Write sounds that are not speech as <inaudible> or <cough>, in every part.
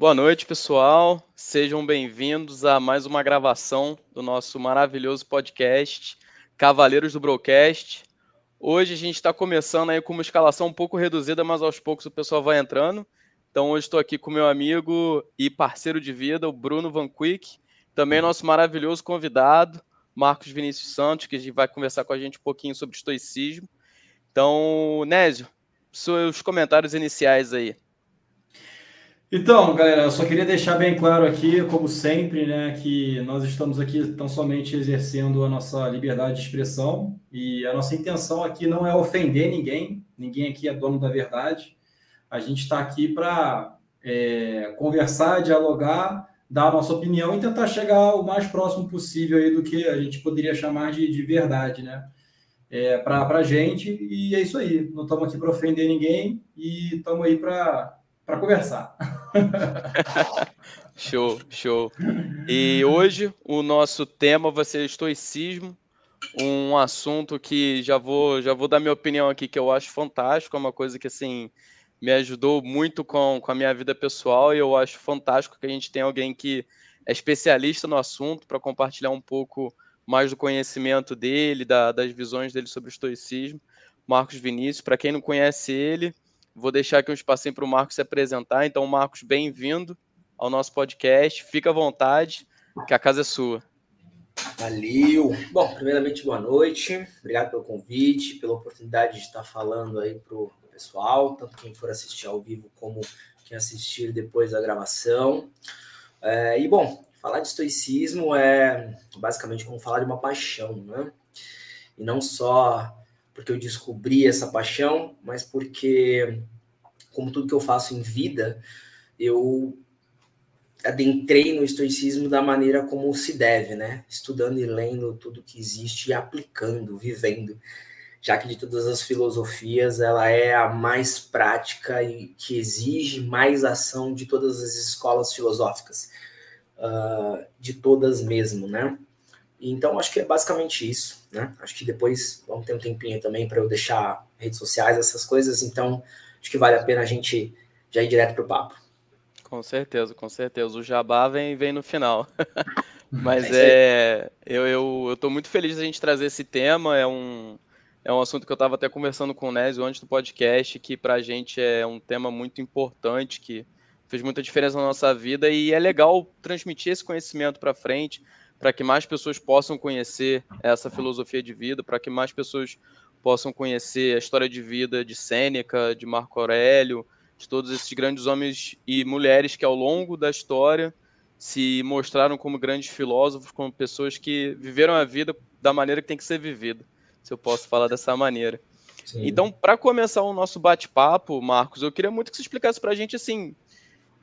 Boa noite, pessoal. Sejam bem-vindos a mais uma gravação do nosso maravilhoso podcast Cavaleiros do Broadcast. Hoje a gente está começando aí com uma escalação um pouco reduzida, mas aos poucos o pessoal vai entrando. Então hoje estou aqui com meu amigo e parceiro de vida, o Bruno Van Quick, também nosso maravilhoso convidado, Marcos Vinícius Santos, que vai conversar com a gente um pouquinho sobre estoicismo. Então, Nésio, seus comentários iniciais aí. Então, galera, eu só queria deixar bem claro aqui, como sempre, né, que nós estamos aqui tão somente exercendo a nossa liberdade de expressão e a nossa intenção aqui não é ofender ninguém, ninguém aqui é dono da verdade. A gente está aqui para é, conversar, dialogar, dar a nossa opinião e tentar chegar o mais próximo possível aí do que a gente poderia chamar de, de verdade, né? É, para a gente, e é isso aí. Não estamos aqui para ofender ninguém e estamos aí para conversar. <laughs> <laughs> show, show. E hoje o nosso tema vai ser estoicismo, um assunto que já vou já vou dar minha opinião aqui que eu acho fantástico, é uma coisa que assim me ajudou muito com, com a minha vida pessoal e eu acho fantástico que a gente tem alguém que é especialista no assunto para compartilhar um pouco mais do conhecimento dele, da, das visões dele sobre o estoicismo. Marcos Vinícius, para quem não conhece ele, Vou deixar aqui um espacinho para o Marcos se apresentar. Então, Marcos, bem-vindo ao nosso podcast. Fica à vontade, que a casa é sua. Valeu! Bom, primeiramente, boa noite. Obrigado pelo convite, pela oportunidade de estar falando aí para o pessoal, tanto quem for assistir ao vivo como quem assistir depois da gravação. É, e, bom, falar de estoicismo é basicamente como falar de uma paixão, né? E não só porque eu descobri essa paixão, mas porque, como tudo que eu faço em vida, eu adentrei no estoicismo da maneira como se deve, né? Estudando e lendo tudo que existe e aplicando, vivendo. Já que de todas as filosofias, ela é a mais prática e que exige mais ação de todas as escolas filosóficas, uh, de todas mesmo, né? Então, acho que é basicamente isso, né? Acho que depois vamos ter um tempinho também para eu deixar redes sociais, essas coisas. Então, acho que vale a pena a gente já ir direto para o papo. Com certeza, com certeza. O jabá vem, vem no final. <laughs> Mas é, é eu, eu, eu tô muito feliz da gente trazer esse tema. É um, é um assunto que eu estava até conversando com o Nésio antes do podcast, que para a gente é um tema muito importante, que fez muita diferença na nossa vida e é legal transmitir esse conhecimento para frente para que mais pessoas possam conhecer essa filosofia de vida, para que mais pessoas possam conhecer a história de vida de Sêneca, de Marco Aurélio, de todos esses grandes homens e mulheres que ao longo da história se mostraram como grandes filósofos, como pessoas que viveram a vida da maneira que tem que ser vivida, se eu posso falar dessa maneira. Sim. Então, para começar o nosso bate-papo, Marcos, eu queria muito que você explicasse para a gente assim,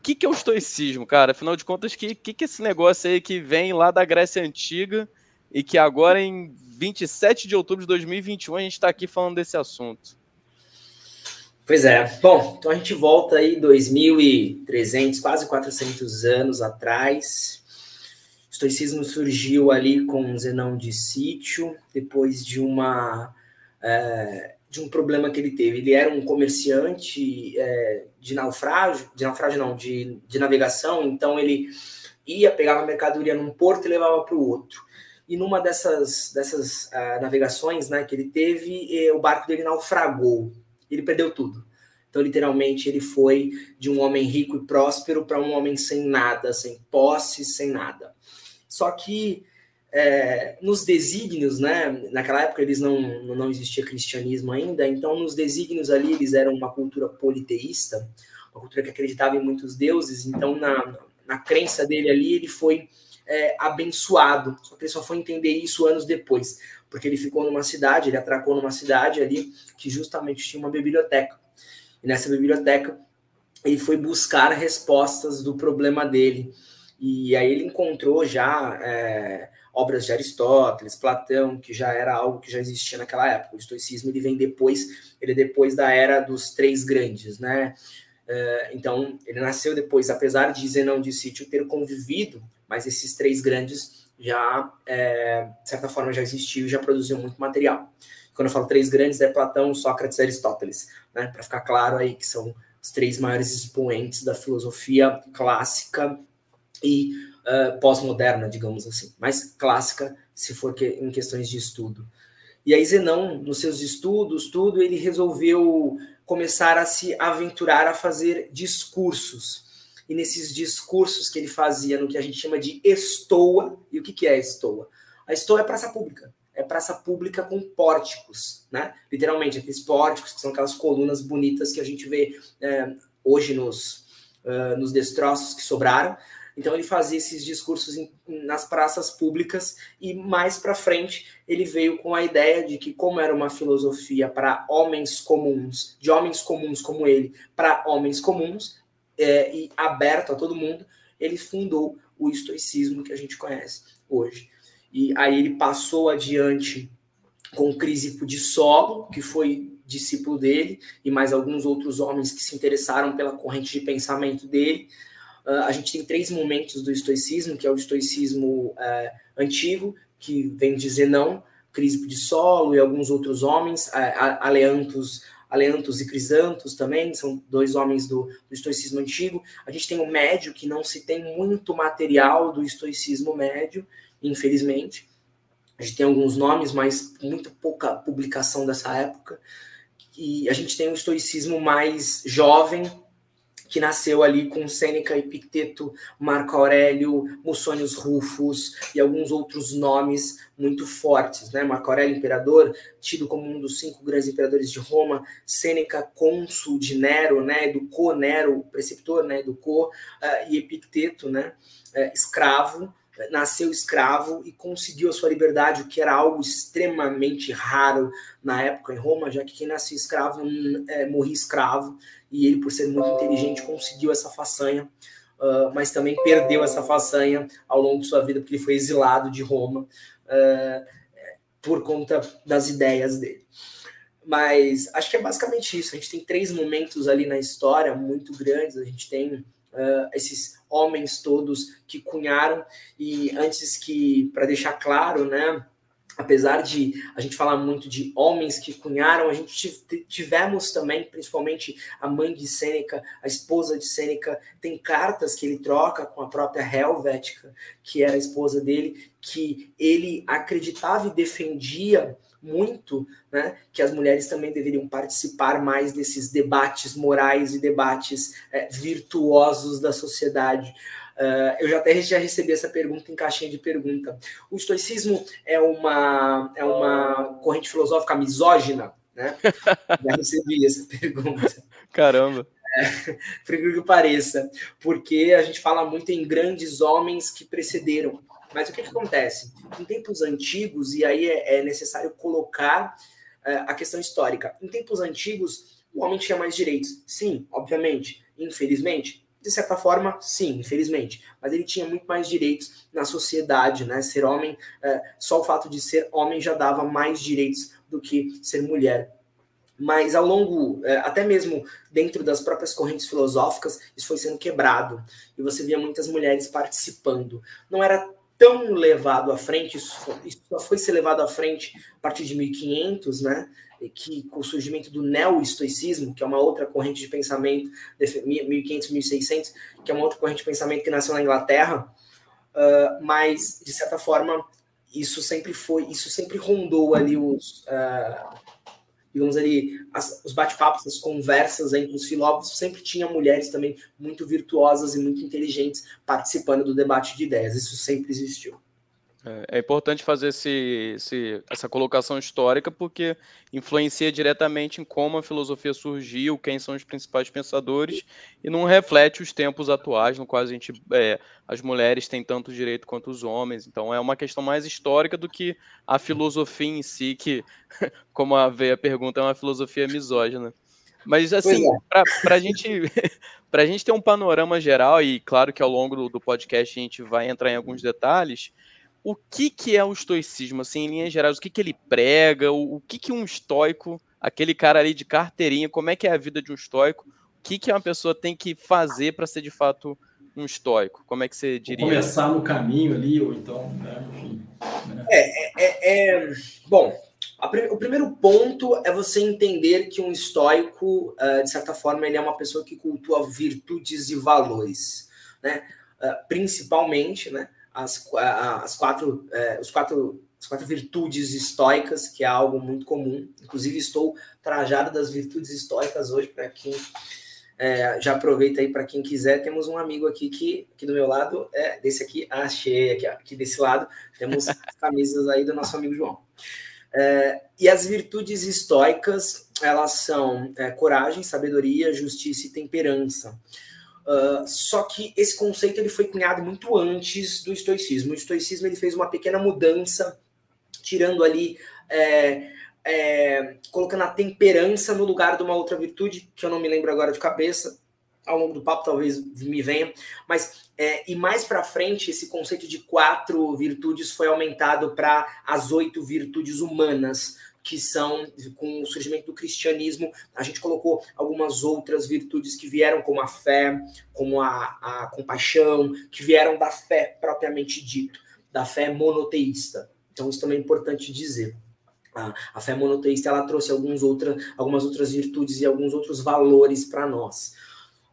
que, que é o estoicismo, cara? Afinal de contas, o que, que, que é esse negócio aí que vem lá da Grécia Antiga e que agora, em 27 de outubro de 2021, a gente está aqui falando desse assunto? Pois é. Bom, então a gente volta aí 2.300, quase 400 anos atrás. O estoicismo surgiu ali com Zenão de Sítio, depois de uma... É, de um problema que ele teve. Ele era um comerciante é, de naufrágio, de naufrágio não, de, de navegação, então ele ia, pegava a mercadoria num porto e levava para o outro. E numa dessas, dessas uh, navegações né, que ele teve, o barco dele naufragou. Ele perdeu tudo. Então, literalmente, ele foi de um homem rico e próspero para um homem sem nada, sem posse, sem nada. Só que é, nos desígnios, né? Naquela época eles não, não existia cristianismo ainda, então nos desígnios ali eles eram uma cultura politeísta, uma cultura que acreditava em muitos deuses, então na, na crença dele ali ele foi é, abençoado, só que ele só foi entender isso anos depois, porque ele ficou numa cidade, ele atracou numa cidade ali que justamente tinha uma biblioteca, e nessa biblioteca ele foi buscar respostas do problema dele, e aí ele encontrou já é, obras de Aristóteles, Platão, que já era algo que já existia naquela época. O estoicismo ele vem depois, ele é depois da era dos três grandes, né? É, então ele nasceu depois, apesar de Zenão de Sítio ter convivido, mas esses três grandes já, é, de certa forma, já existiam e já produziam muito material. Quando eu falo três grandes, é Platão, Sócrates e Aristóteles, né? Para ficar claro aí que são os três maiores expoentes da filosofia clássica e uh, pós-moderna, digamos assim, mais clássica se for que, em questões de estudo. E aí Zenão, nos seus estudos, tudo, ele resolveu começar a se aventurar a fazer discursos. E nesses discursos que ele fazia no que a gente chama de estoa, e o que, que é estoa? A estoa é praça pública. É praça pública com pórticos, né? Literalmente, aqueles pórticos que são aquelas colunas bonitas que a gente vê é, hoje nos, uh, nos destroços que sobraram. Então ele fazia esses discursos em, nas praças públicas e mais para frente ele veio com a ideia de que como era uma filosofia para homens comuns, de homens comuns como ele, para homens comuns é, e aberto a todo mundo, ele fundou o estoicismo que a gente conhece hoje. E aí ele passou adiante com Crisipo de Solo, que foi discípulo dele, e mais alguns outros homens que se interessaram pela corrente de pensamento dele. Uh, a gente tem três momentos do estoicismo, que é o estoicismo uh, antigo, que vem dizer não, Crisipo de Solo e alguns outros homens, Aleantos, Aleantos e Crisantos também, são dois homens do, do, estoicismo antigo. A gente tem o médio, que não se tem muito material do estoicismo médio, infelizmente. A gente tem alguns nomes, mas muito pouca publicação dessa época. E a gente tem o estoicismo mais jovem, que nasceu ali com Sêneca, Epicteto, Marco Aurélio, Mussônios Rufus e alguns outros nomes muito fortes, né? Marco Aurélio, imperador, tido como um dos cinco grandes imperadores de Roma, Sêneca, cônsul de Nero, né? Educou Nero, preceptor, né? Educou, uh, e Epicteto, né? Uh, escravo, nasceu escravo e conseguiu a sua liberdade, o que era algo extremamente raro na época em Roma, já que quem nascia escravo é, morria escravo, e ele, por ser muito inteligente, conseguiu essa façanha, uh, mas também perdeu essa façanha ao longo de sua vida, porque ele foi exilado de Roma uh, por conta das ideias dele. Mas acho que é basicamente isso. A gente tem três momentos ali na história muito grandes. A gente tem uh, esses homens todos que cunharam. E antes que, para deixar claro, né, apesar de a gente falar muito de homens que cunharam, a gente tivemos também, principalmente a mãe de Sêneca, a esposa de Sêneca, tem cartas que ele troca com a própria Helvética, que era a esposa dele, que ele acreditava e defendia muito né, que as mulheres também deveriam participar mais desses debates morais e debates é, virtuosos da sociedade. Uh, eu já até já recebi essa pergunta em caixinha de pergunta. O estoicismo é uma, é uma corrente filosófica misógina? Né? <laughs> já recebi essa pergunta. Caramba. É, <laughs> por que pareça, porque a gente fala muito em grandes homens que precederam. Mas o que, que acontece? Em tempos antigos, e aí é, é necessário colocar uh, a questão histórica, em tempos antigos, o homem tinha mais direitos. Sim, obviamente. Infelizmente, de certa forma, sim, infelizmente. Mas ele tinha muito mais direitos na sociedade, né? Ser homem, uh, só o fato de ser homem já dava mais direitos do que ser mulher mas ao longo, é, até mesmo dentro das próprias correntes filosóficas, isso foi sendo quebrado e você via muitas mulheres participando. Não era tão levado à frente, isso só foi ser levado à frente a partir de 1500, né? Que com o surgimento do neo-estoicismo, que é uma outra corrente de pensamento, 1500, 1600, que é uma outra corrente de pensamento que nasceu na Inglaterra, uh, mas, de certa forma, isso sempre foi, isso sempre rondou ali os, uh, digamos ali, as, os bate-papos, as conversas entre os filósofos, sempre tinha mulheres também muito virtuosas e muito inteligentes participando do debate de ideias. Isso sempre existiu. É, é importante fazer esse, esse, essa colocação histórica porque influencia diretamente em como a filosofia surgiu, quem são os principais pensadores e não reflete os tempos atuais, no qual a gente, é, as mulheres têm tanto direito quanto os homens. Então é uma questão mais histórica do que a filosofia em si, que, <laughs> como a veio a pergunta, é uma filosofia misógina. Mas assim, é. para a gente, <laughs> a gente ter um panorama geral, e claro que ao longo do, do podcast a gente vai entrar em alguns detalhes, o que, que é o estoicismo, assim, em linhas gerais, o que, que ele prega, o, o que, que um estoico, aquele cara ali de carteirinha, como é que é a vida de um estoico, o que, que uma pessoa tem que fazer para ser de fato um estoico? Como é que você diria? Começar no caminho ali, ou então, né, enfim. Né? É, é, é, bom, o primeiro ponto é você entender que um estoico, uh, de certa forma, ele é uma pessoa que cultua virtudes e valores, né? Uh, principalmente, né? As, as quatro, uh, os quatro, as quatro virtudes estoicas, que é algo muito comum. Inclusive, estou trajado das virtudes estoicas hoje para quem é, já aproveita aí para quem quiser. Temos um amigo aqui que aqui do meu lado é desse aqui, achei aqui, aqui desse lado temos camisas aí do nosso amigo João. É, e as virtudes estoicas, elas são é, coragem, sabedoria, justiça e temperança. Uh, só que esse conceito ele foi cunhado muito antes do estoicismo. O estoicismo ele fez uma pequena mudança, tirando ali, é, é, colocando a temperança no lugar de uma outra virtude, que eu não me lembro agora de cabeça, ao longo do papo talvez me venha, mas é, e mais para frente esse conceito de quatro virtudes foi aumentado para as oito virtudes humanas que são com o surgimento do cristianismo a gente colocou algumas outras virtudes que vieram como a fé como a, a compaixão que vieram da fé propriamente dito da fé monoteísta. Então isso também é importante dizer. A, a fé monoteísta ela trouxe alguns outra, algumas outras virtudes e alguns outros valores para nós.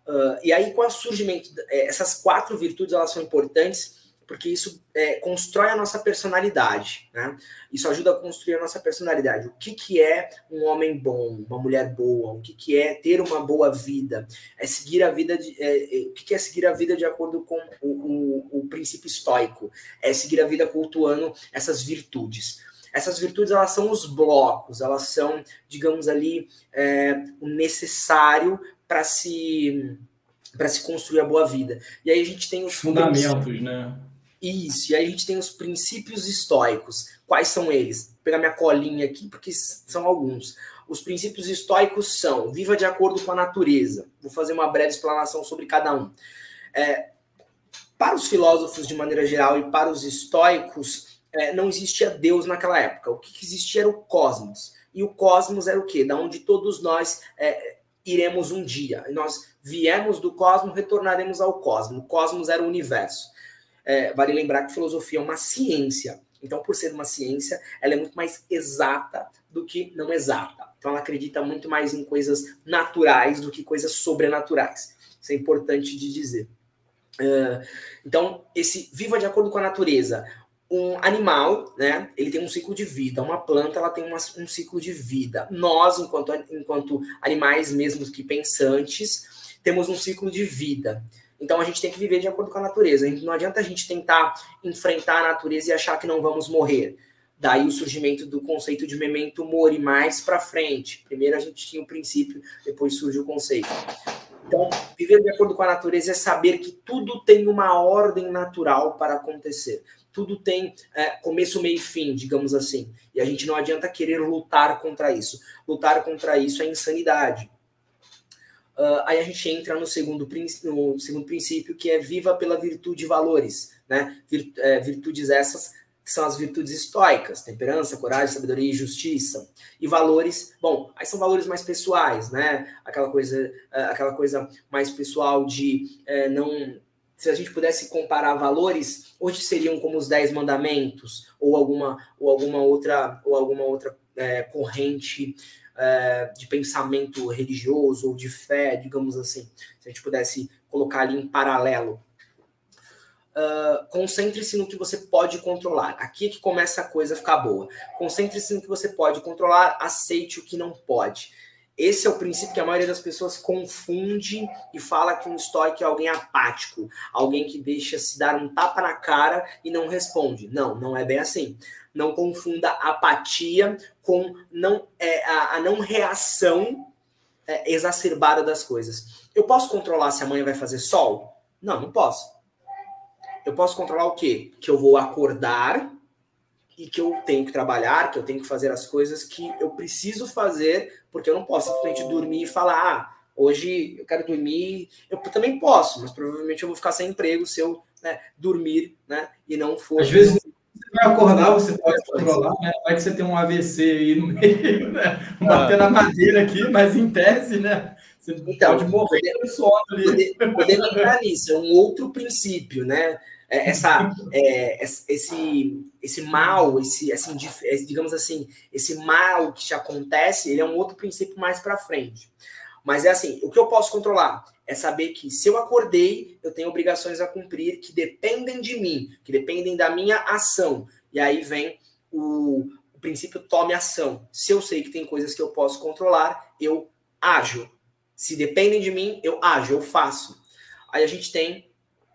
Uh, e aí, com o surgimento, é, essas quatro virtudes elas são importantes porque isso é, constrói a nossa personalidade, né? Isso ajuda a construir a nossa personalidade. O que, que é um homem bom, uma mulher boa? O que, que é ter uma boa vida? É seguir a vida de, é, é, o que, que é seguir a vida de acordo com o, o, o princípio estoico? É seguir a vida cultuando essas virtudes. Essas virtudes elas são os blocos, elas são, digamos ali, é, o necessário para se para se construir a boa vida. E aí a gente tem os fundamentos, né? Isso. E aí a gente tem os princípios estoicos. Quais são eles? Vou pegar minha colinha aqui porque são alguns. Os princípios estoicos são: viva de acordo com a natureza. Vou fazer uma breve explanação sobre cada um. É, para os filósofos de maneira geral e para os estoicos, é, não existia Deus naquela época. O que existia era o cosmos. E o cosmos era o quê? Da onde todos nós é, iremos um dia. Nós viemos do cosmos, retornaremos ao cosmos. O cosmos era o universo. É, vale lembrar que filosofia é uma ciência. Então, por ser uma ciência, ela é muito mais exata do que não exata. Então, ela acredita muito mais em coisas naturais do que coisas sobrenaturais. Isso é importante de dizer. Uh, então, esse viva de acordo com a natureza um animal, né, ele tem um ciclo de vida. Uma planta, ela tem uma, um ciclo de vida. Nós, enquanto, enquanto animais mesmo que pensantes, temos um ciclo de vida. Então a gente tem que viver de acordo com a natureza. Não adianta a gente tentar enfrentar a natureza e achar que não vamos morrer. Daí o surgimento do conceito de memento mori mais para frente. Primeiro a gente tinha o princípio, depois surge o conceito. Então, viver de acordo com a natureza é saber que tudo tem uma ordem natural para acontecer tudo tem é, começo, meio e fim, digamos assim. E a gente não adianta querer lutar contra isso. Lutar contra isso é insanidade. Uh, aí a gente entra no segundo, no segundo princípio, que é viva pela virtude e valores. Né? É, virtudes essas que são as virtudes estoicas, temperança, coragem, sabedoria e justiça. E valores, bom, aí são valores mais pessoais, né? Aquela coisa, é, aquela coisa mais pessoal de é, não se a gente pudesse comparar valores, hoje seriam como os dez mandamentos ou alguma ou alguma outra ou alguma outra é, corrente é, de pensamento religioso ou de fé, digamos assim. Se a gente pudesse colocar ali em paralelo. Uh, concentre-se no que você pode controlar. Aqui é que começa a coisa a ficar boa. Concentre-se no que você pode controlar, aceite o que não pode. Esse é o princípio que a maioria das pessoas confunde e fala que um estoico é alguém apático, alguém que deixa se dar um tapa na cara e não responde. Não, não é bem assim. Não confunda apatia com não, é, a, a não reação é, exacerbada das coisas. Eu posso controlar se amanhã vai fazer sol? Não, não posso. Eu posso controlar o quê? Que eu vou acordar e que eu tenho que trabalhar, que eu tenho que fazer as coisas que eu preciso fazer, porque eu não posso simplesmente dormir e falar, ah, hoje eu quero dormir. Eu também posso, mas provavelmente eu vou ficar sem emprego se eu né, dormir, né, e não for. Às vezes você vai acordar, você pode controlar, né? Vai que você tem um AVC aí no meio, né? Bater na madeira aqui, mas em tese, né? Você então, pode morrer no sono ali. Poder, poder entrar nisso, é um outro princípio, né? É, essa, é, esse, esse mal, esse, assim, digamos assim, esse mal que te acontece, ele é um outro princípio mais para frente. Mas é assim, o que eu posso controlar é saber que se eu acordei, eu tenho obrigações a cumprir que dependem de mim, que dependem da minha ação. E aí vem o, o princípio tome ação. Se eu sei que tem coisas que eu posso controlar, eu ajo. Se dependem de mim, eu ajo, eu faço. Aí a gente tem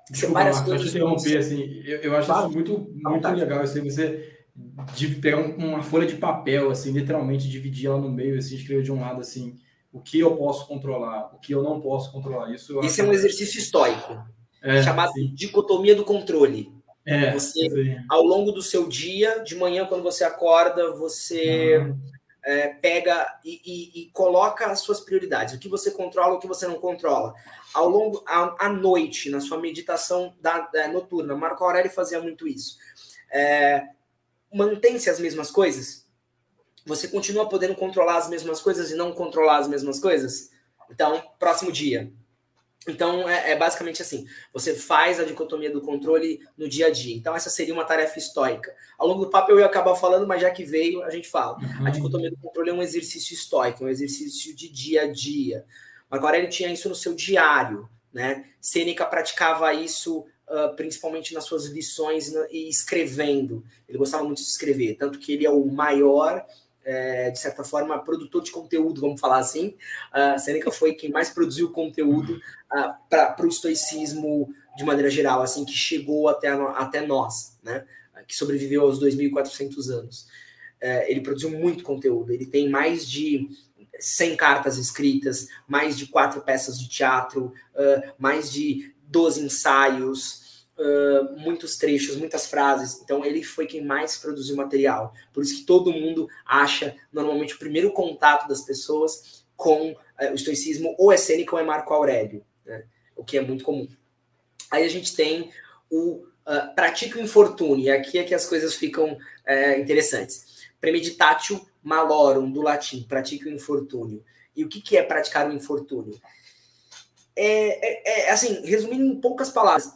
Desculpa, várias Marcos, coisas. interromper, assim, eu, eu acho claro. isso muito, muito tá. legal, assim, você de pegar uma folha de papel, assim, literalmente dividir ela no meio, assim, escrever de um lado, assim, o que eu posso controlar, o que eu não posso controlar. Isso, Isso é um exercício estoico, é, chamado sim. dicotomia do controle. É, você, ao longo do seu dia, de manhã, quando você acorda, você uhum. É, pega e, e, e, coloca as suas prioridades. O que você controla, o que você não controla. Ao longo, à, noite, na sua meditação da, da, noturna, Marco Aurélio fazia muito isso. É, Mantém-se as mesmas coisas? Você continua podendo controlar as mesmas coisas e não controlar as mesmas coisas? Então, próximo dia. Então, é, é, basicamente assim: você faz a dicotomia do controle no dia a dia. Então, essa seria uma tarefa estoica. Ao longo do papo eu ia acabar falando, mas já que veio, a gente fala. Uhum. A dicotomia do controle é um exercício estoico, um exercício de dia a dia. Agora, ele tinha isso no seu diário. Né? Sêneca praticava isso uh, principalmente nas suas lições e escrevendo. Ele gostava muito de escrever, tanto que ele é o maior é, de certa forma, produtor de conteúdo, vamos falar assim. Uh, Seneca foi quem mais produziu conteúdo uh, para o estoicismo de maneira geral, assim, que chegou até, a, até nós, né? Que sobreviveu aos 2.400 anos. Uh, ele produziu muito conteúdo, ele tem mais de 100 cartas escritas, mais de quatro peças de teatro, uh, mais de 12 ensaios, uh, muitos trechos, muitas frases. Então, ele foi quem mais produziu material. Por isso que todo mundo acha, normalmente, o primeiro contato das pessoas com uh, o estoicismo ou é Sêneca ou é Marco Aurélio, né? o que é muito comum. Aí a gente tem o uh, pratica o infortúnio, e aqui é que as coisas ficam uh, interessantes. Premeditatio malorum, do latim, pratica o infortúnio. E o que, que é praticar o infortúnio? É, é, é, assim, resumindo em poucas palavras,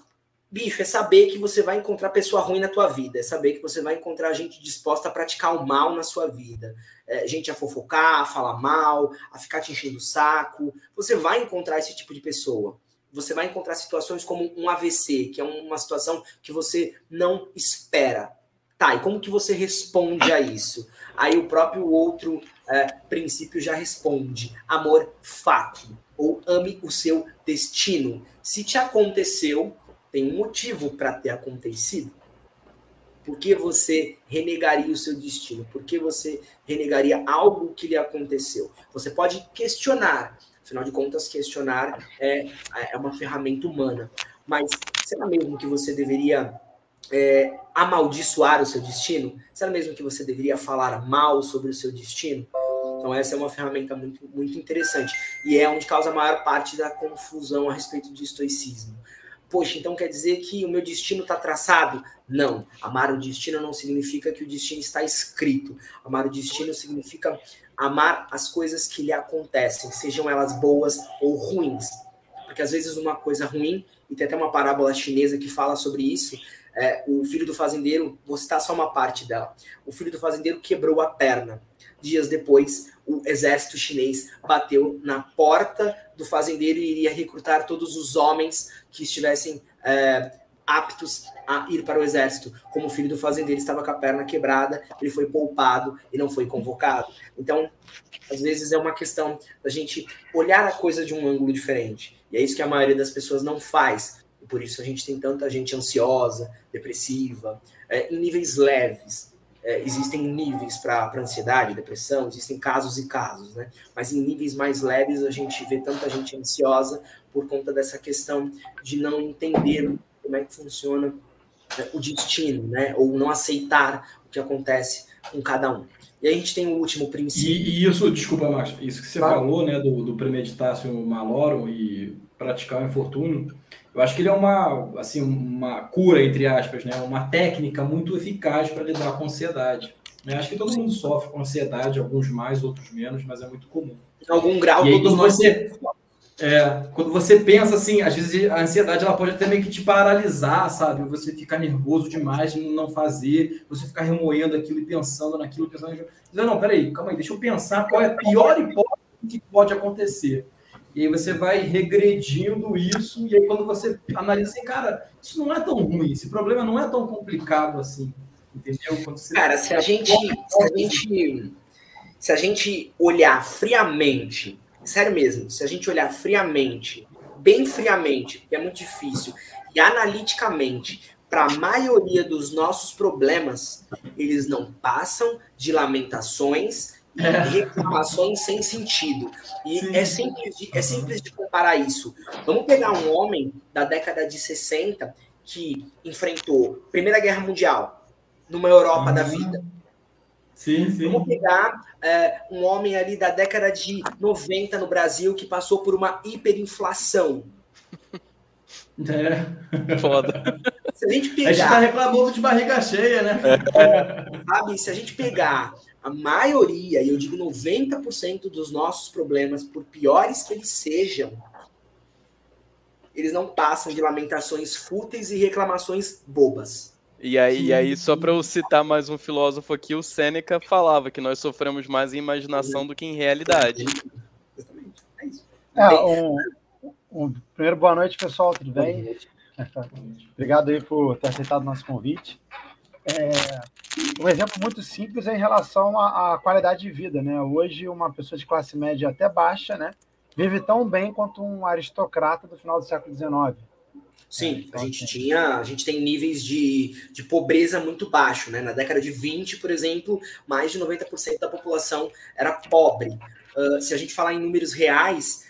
bicho, é saber que você vai encontrar pessoa ruim na tua vida, é saber que você vai encontrar gente disposta a praticar o mal na sua vida, é, gente a fofocar, a falar mal, a ficar te enchendo o saco. Você vai encontrar esse tipo de pessoa. Você vai encontrar situações como um AVC, que é uma situação que você não espera. Tá, e como que você responde a isso? Aí o próprio outro é, princípio já responde: amor fato, ou ame o seu destino. Se te aconteceu, tem um motivo para ter acontecido. Por que você renegaria o seu destino? Por que você renegaria algo que lhe aconteceu? Você pode questionar. Afinal de contas, questionar é, é uma ferramenta humana. Mas será mesmo que você deveria é, amaldiçoar o seu destino? Será mesmo que você deveria falar mal sobre o seu destino? Então, essa é uma ferramenta muito, muito interessante. E é onde causa a maior parte da confusão a respeito de estoicismo. Poxa, então quer dizer que o meu destino está traçado? Não. Amar o destino não significa que o destino está escrito. Amar o destino significa amar as coisas que lhe acontecem, sejam elas boas ou ruins. Porque às vezes uma coisa ruim, e tem até uma parábola chinesa que fala sobre isso, é, o filho do fazendeiro, vou citar só uma parte dela. O filho do fazendeiro quebrou a perna. Dias depois, o exército chinês bateu na porta do fazendeiro e iria recrutar todos os homens que estivessem é, aptos a ir para o exército. Como o filho do fazendeiro estava com a perna quebrada, ele foi poupado e não foi convocado. Então, às vezes é uma questão da gente olhar a coisa de um ângulo diferente. E é isso que a maioria das pessoas não faz. E por isso a gente tem tanta gente ansiosa, depressiva, é, em níveis leves é, existem níveis para ansiedade, depressão, existem casos e casos, né? Mas em níveis mais leves a gente vê tanta gente ansiosa por conta dessa questão de não entender como é que funciona é, o destino, né? Ou não aceitar o que acontece com cada um. E a gente tem o último princípio. E, e isso, desculpa, Marcos, isso que você claro. falou, né, do, do premeditácio malorum e praticar o infortúnio, eu acho que ele é uma, assim, uma cura, entre aspas, né? uma técnica muito eficaz para lidar com ansiedade. Eu acho que todo mundo sofre com ansiedade, alguns mais, outros menos, mas é muito comum. Em algum grau, e todos nós... você... É, quando você pensa assim, às vezes a ansiedade ela pode até meio que te paralisar, sabe? Você ficar nervoso demais de não fazer, você ficar remoendo aquilo e pensando naquilo, pensando. Não, não, peraí, calma aí, deixa eu pensar qual é a pior hipótese que pode acontecer. E aí você vai regredindo isso, e aí quando você analisa assim, cara, isso não é tão ruim, esse problema não é tão complicado assim. Entendeu? Você... Cara, se a gente. Se a gente, se a gente olhar friamente, sério mesmo, se a gente olhar friamente, bem friamente, porque é muito difícil, e analiticamente, para a maioria dos nossos problemas, eles não passam de lamentações é. reclamações sem sentido. E é simples, de, é simples de comparar isso. Vamos pegar um homem da década de 60 que enfrentou Primeira Guerra Mundial, numa Europa da vida. Sim, sim. Vamos pegar é, um homem ali da década de 90 no Brasil que passou por uma hiperinflação. É. Foda. Se a gente pegar. A gente tá reclamando de barriga cheia, né? É. Sabe, se a gente pegar a maioria, e eu digo 90% dos nossos problemas, por piores que eles sejam, eles não passam de lamentações fúteis e reclamações bobas. E aí, e aí, só para eu citar mais um filósofo aqui, o Sêneca falava que nós sofremos mais em imaginação do que em realidade. É, um, um, primeiro, boa noite, pessoal, tudo bem? Obrigado aí por ter aceitado o nosso convite. É, um exemplo muito simples é em relação à, à, qualidade de vida, né? Hoje, uma pessoa de classe média até baixa, né, vive tão bem quanto um aristocrata do final do século XIX. Sim, é, a gente tinha, a gente tem níveis de, de pobreza muito baixo, né? Na década de 20, por exemplo, mais de 90% da população era pobre. Uh, se a gente falar em números reais,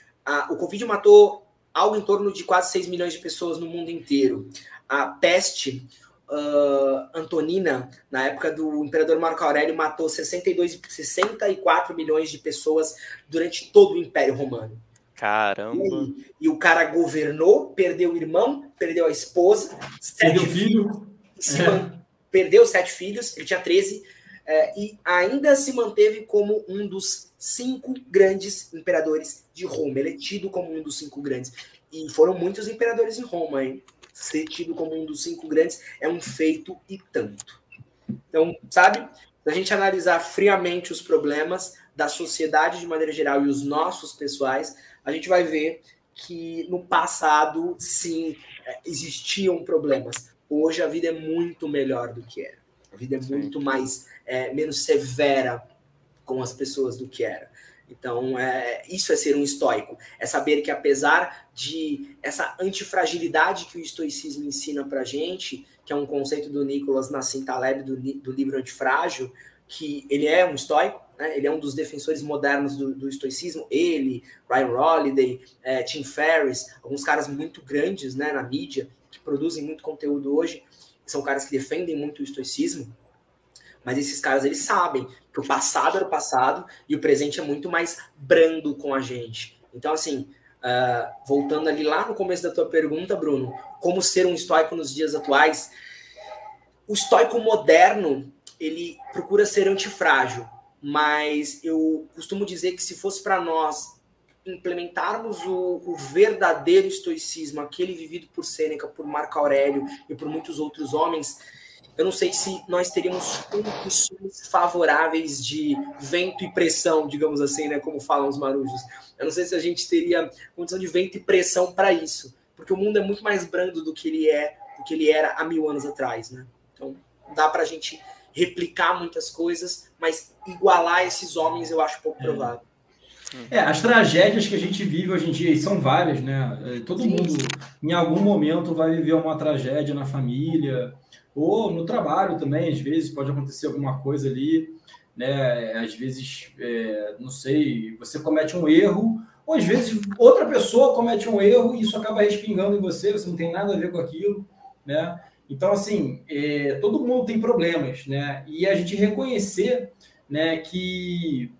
o Covid matou algo em torno de quase 6 milhões de pessoas no mundo inteiro. A peste uh, antonina, na época do imperador Marco Aurélio, matou 62, 64 milhões de pessoas durante todo o Império Romano. Caramba. E, e, o cara governou, perdeu o irmão, perdeu a esposa, perdeu filho. É. Perdeu sete filhos, ele tinha 13, é, e ainda se manteve como um dos cinco grandes imperadores de Roma. Ele é tido como um dos cinco grandes. E foram muitos imperadores em Roma, hein? Ser tido como um dos cinco grandes é um feito e tanto. Então, sabe? Se a gente analisar friamente os problemas da sociedade de maneira geral e os nossos pessoais, a gente vai ver que no passado, sim, é, existiam problemas. Hoje a vida é muito melhor do que era. A vida é muito mais, é, menos severa com as pessoas do que era. Então, é, isso é ser um estoico. É saber que, apesar de essa antifragilidade que o estoicismo ensina para gente, que é um conceito do Nicolas Nassim Taleb, do, do livro Antifrágil, que ele é um estoico, né? ele é um dos defensores modernos do, do estoicismo, ele, Ryan Holiday, é, Tim Ferriss, alguns caras muito grandes né, na mídia, que produzem muito conteúdo hoje, são caras que defendem muito o estoicismo, mas esses caras eles sabem que o passado era o passado e o presente é muito mais brando com a gente. Então, assim, uh, voltando ali lá no começo da tua pergunta, Bruno, como ser um estoico nos dias atuais, o estoico moderno ele procura ser antifrágil, mas eu costumo dizer que se fosse para nós implementarmos o, o, verdadeiro estoicismo, aquele vivido por Sêneca, por Marco Aurélio e por muitos outros homens, eu não sei se nós teríamos condições favoráveis de vento e pressão, digamos assim, né, como falam os marujos. Eu não sei se a gente teria condição de vento e pressão para isso, porque o mundo é muito mais brando do que ele é, do que ele era há mil anos atrás, né? Então, dá para a gente replicar muitas coisas, mas igualar esses homens eu acho pouco é. provável. É, as tragédias que a gente vive hoje em dia, e são várias, né? É, todo Sim. mundo, em algum momento, vai viver uma tragédia na família, ou no trabalho também, às vezes pode acontecer alguma coisa ali, né? Às vezes, é, não sei, você comete um erro, ou às vezes outra pessoa comete um erro e isso acaba respingando em você, você não tem nada a ver com aquilo, né? Então, assim, é, todo mundo tem problemas, né? E a gente reconhecer né, que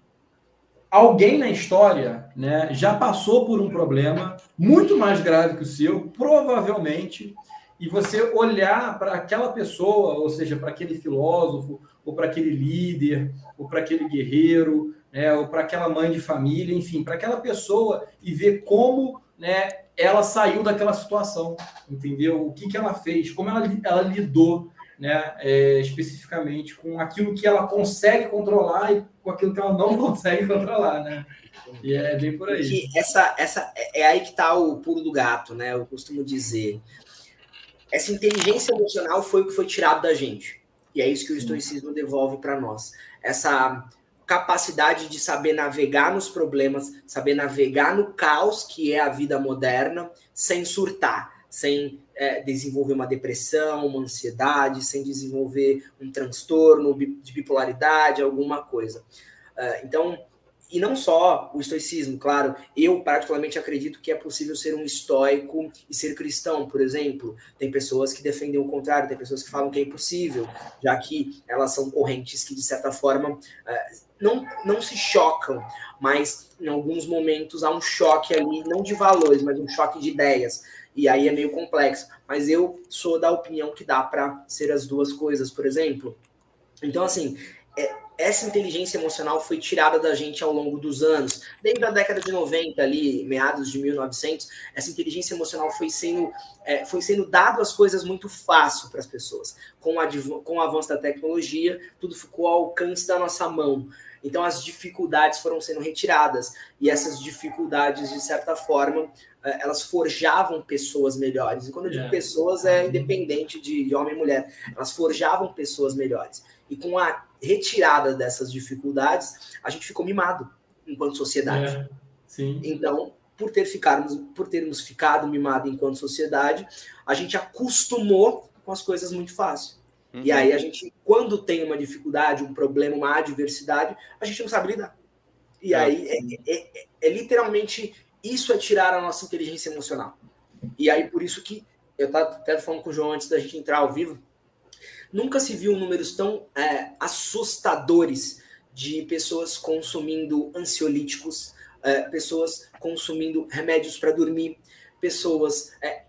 alguém na história né, já passou por um problema muito mais grave que o seu, provavelmente, e você olhar para aquela pessoa, ou seja, para aquele filósofo, ou para aquele líder, ou para aquele guerreiro, né, ou para aquela mãe de família, enfim, para aquela pessoa e ver como né, ela saiu daquela situação, entendeu? O que, que ela fez, como ela, ela lidou né, é, especificamente com aquilo que ela consegue controlar e com aquilo que ela não <laughs> consegue controlar, né? E é bem por aí. Essa, essa é, é aí que está o pulo do gato, né? Eu costumo dizer. Essa inteligência emocional foi o que foi tirado da gente. E é isso que o estoicismo devolve para nós. Essa capacidade de saber navegar nos problemas, saber navegar no caos que é a vida moderna, sem surtar, sem é, desenvolver uma depressão, uma ansiedade, sem desenvolver um transtorno de bipolaridade, alguma coisa. Uh, então, e não só o estoicismo, claro, eu particularmente acredito que é possível ser um estoico e ser cristão, por exemplo. Tem pessoas que defendem o contrário, tem pessoas que falam que é impossível, já que elas são correntes que, de certa forma, uh, não, não se chocam, mas em alguns momentos há um choque ali, não de valores, mas um choque de ideias e aí é meio complexo. Mas eu sou da opinião que dá para ser as duas coisas, por exemplo. Então, assim, essa inteligência emocional foi tirada da gente ao longo dos anos. Desde a década de 90, ali, meados de 1900, essa inteligência emocional foi sendo, é, foi sendo dado as coisas muito fácil para as pessoas. Com, com o avanço da tecnologia, tudo ficou ao alcance da nossa mão. Então, as dificuldades foram sendo retiradas. E essas dificuldades, de certa forma, é, elas forjavam pessoas melhores. E quando eu digo é. pessoas, é independente de, homem e mulher. Elas forjavam pessoas melhores. E com a retirada dessas dificuldades, a gente ficou mimado enquanto sociedade. É. Sim. Então, por, ter ficarmos, por termos ficado mimado enquanto sociedade, a gente acostumou com as coisas muito fácil. Uhum. E aí a gente, quando tem uma dificuldade, um problema, uma adversidade, a gente não sabe lidar. E é. aí é, é, é, literalmente isso é tirar a nossa inteligência emocional. E aí, por isso que eu estava até falando com o João antes da gente entrar ao vivo, nunca se viu números tão é, assustadores de pessoas consumindo ansiolíticos, é, pessoas consumindo remédios para dormir, pessoas é,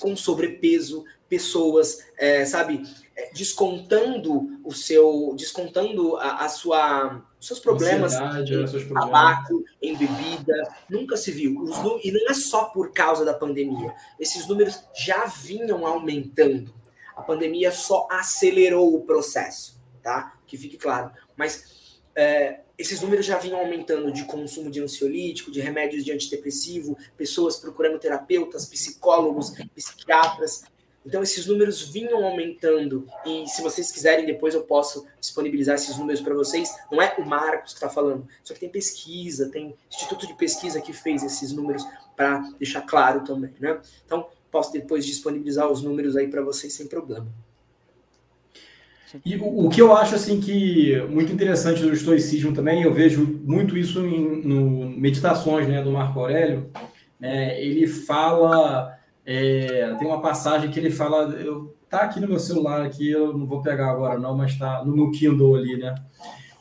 com sobrepeso, pessoas, é, sabe, é, descontando o seu, descontando a, a sua, os seus problemas em tabaco, em bebida, nunca se viu. Os, e não é só por causa da pandemia. Esses números já vinham aumentando. A pandemia só acelerou o processo, tá? Que fique claro. Mas é, esses números já vinham aumentando de consumo de ansiolítico, de remédios de antidepressivo, pessoas procurando terapeutas, psicólogos, psiquiatras. Então, esses números vinham aumentando. E se vocês quiserem, depois eu posso disponibilizar esses números para vocês. Não é o Marcos que está falando, só que tem pesquisa, tem instituto de pesquisa que fez esses números para deixar claro também. Né? Então, posso depois disponibilizar os números aí para vocês sem problema. E o, que eu acho assim que muito interessante do estoicismo também, eu vejo muito isso em no meditações né, do Marco Aurélio. É, ele fala é, tem uma passagem que ele fala, eu tá aqui no meu celular aqui, eu não vou pegar agora não, mas está no meu Kindle ali, né?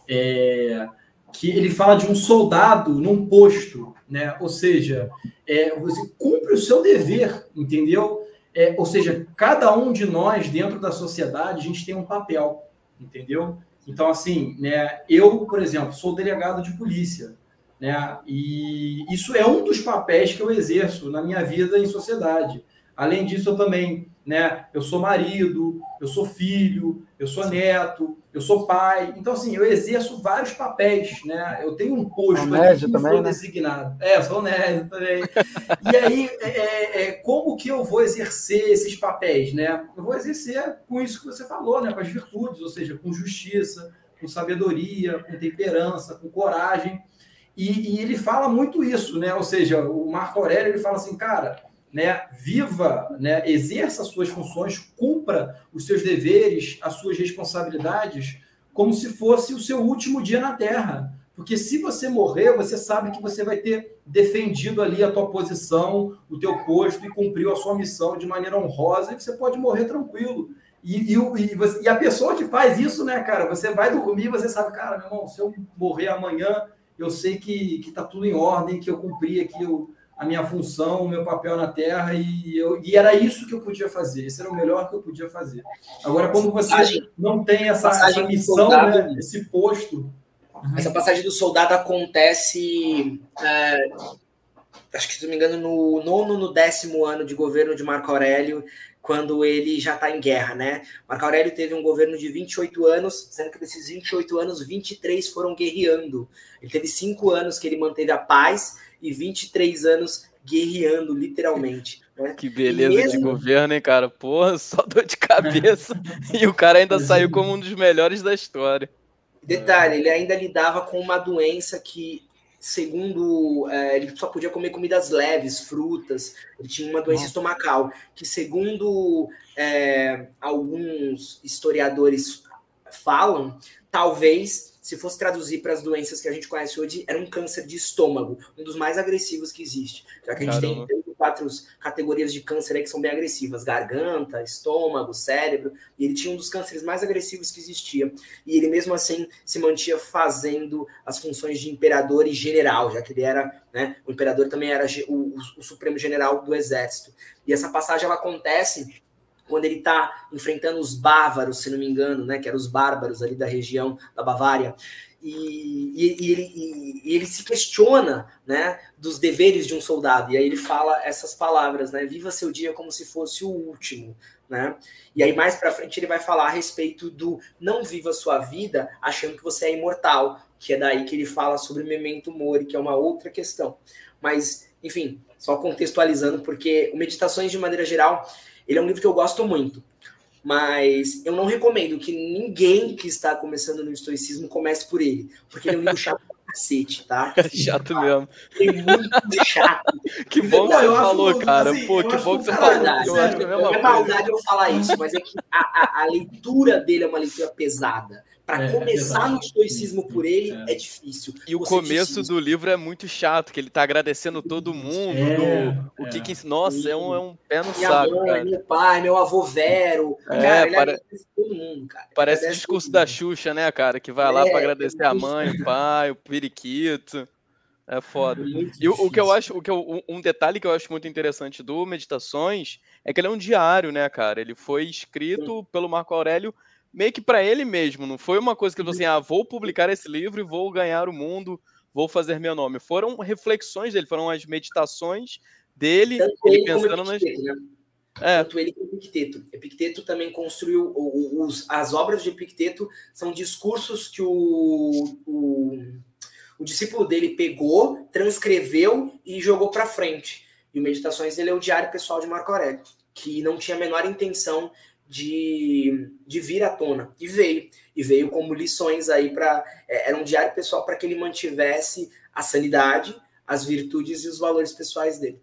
É, que ele fala de um soldado num posto, né? Ou seja, é, você cumpre o seu dever, entendeu? É, ou seja, cada um de nós dentro da sociedade a gente tem um papel, entendeu? Então assim, né? Eu, por exemplo, sou delegado de polícia. Né? E isso é um dos papéis que eu exerço na minha vida em sociedade. Além disso, eu também, né? Eu sou marido, eu sou filho, eu sou neto, eu sou pai. Então, assim, eu exerço vários papéis, né? Eu tenho um posto aqui que também, né? designado. É, sou nésio também. e aí, é, é, é, como que eu vou exercer esses papéis, né? Eu vou exercer com isso que você falou, né? Com as virtudes, ou seja, com justiça, com sabedoria, com temperança, com coragem. E, e, ele fala muito isso, né? Ou seja, o Marco Aurélio ele fala assim, cara, né? Viva, né? Exerça as suas funções, cumpra os seus deveres, as suas responsabilidades, como se fosse o seu último dia na Terra. Porque se você morrer, você sabe que você vai ter defendido ali a tua posição, o teu posto e cumpriu a sua missão de maneira honrosa e você pode morrer tranquilo. E, e, e, você, e a pessoa que faz isso, né, cara? Você vai dormir, você sabe, cara, meu irmão, se eu morrer amanhã, eu sei que está tudo em ordem, que eu cumpri aqui a minha função, o meu papel na Terra, e, eu, e era isso que eu podia fazer, esse era o melhor que eu podia fazer. Agora, quando você passagem, não tem essa, essa missão, soldado, né, esse posto. Essa passagem do soldado acontece, é, acho que se não me engano, no nono, no décimo ano de governo de Marco Aurélio, quando ele já está em guerra, né? Marco Aurélio teve um governo de 28 anos, sendo que desses 28 anos, 23 foram guerreando. Ele teve cinco anos que ele manteve a paz e 23 anos guerreando, literalmente. Né? <laughs> Que beleza mesmo... de governo, hein, cara? Porra, <laughs> só dor de cabeça. e o cara ainda saiu como um dos melhores da história. Detalhe, ele ainda lidava com uma doença que segundo é, ele só podia comer comidas leves, frutas. Ele tinha uma doença Nossa. estomacal que, segundo é, alguns historiadores falam, talvez se fosse traduzir para as doenças que a gente conhece hoje, era um câncer de estômago, um dos mais agressivos que existe. Já que a gente Caramba. tem quatro categorias de câncer aí que são bem agressivas: garganta, estômago, cérebro. E ele tinha um dos cânceres mais agressivos que existia. E ele mesmo assim se mantinha fazendo as funções de imperador e general, já que ele era, né? O imperador também era o, o, o supremo general do exército. E essa passagem ela acontece quando ele está enfrentando os bávaros, se não me engano, né, que eram os bárbaros ali da região da Bavária, e, e, ele, e, ele, se questiona né, dos deveres de um soldado, e aí ele fala essas palavras, né, viva seu dia como se fosse o último, né, e aí mais para frente ele vai falar a respeito do não viva sua vida achando que você é imortal, que é daí que ele fala sobre memento mori, que é uma outra questão, mas, enfim, só contextualizando, porque o Meditações, de maneira geral, ele é um livro que eu gosto muito, mas eu não recomendo que ninguém que está começando no estoicismo comece por ele, porque ele é um livro chato pra cacete, tá? É chato tá? mesmo. É muito chato. que bom que você falou, cara. Pô, que bom que você falou. Verdade, eu acho que é, é maldade eu falar isso, mas é que a, a, a leitura dele é uma leitura pesada. Para é, começar é no estoicismo por ele é, é difícil. E o começo do livro é muito chato, que ele tá agradecendo todo mundo. É, do, o que que. Nossa, é um, é um pé no Minha saco. Mãe, cara. Meu pai, meu avô Vero. É, cara, ele para... todo mundo, cara. Parece o discurso da Xuxa, né, cara? Que vai lá para agradecer a mãe, o <laughs> pai, o periquito. É foda. e o, o, que eu acho, o que eu, um detalhe que eu acho muito interessante do Meditações é que ele é um diário, né, cara? Ele foi escrito Sim. pelo Marco Aurélio meio que para ele mesmo, não foi uma coisa que ele falou assim, ah, vou publicar esse livro e vou ganhar o mundo, vou fazer meu nome. Foram reflexões dele, foram as meditações dele, Tanto ele, ele pensando nas... Né? É. Tanto ele como Epicteto. Epicteto também construiu os, as obras de Epicteto são discursos que o, o, o discípulo dele pegou, transcreveu e jogou para frente. E o Meditações ele é o diário pessoal de Marco Aurélio, que não tinha a menor intenção de, de vir à tona. E veio. E veio como lições aí para. É, era um diário pessoal para que ele mantivesse a sanidade, as virtudes e os valores pessoais dele.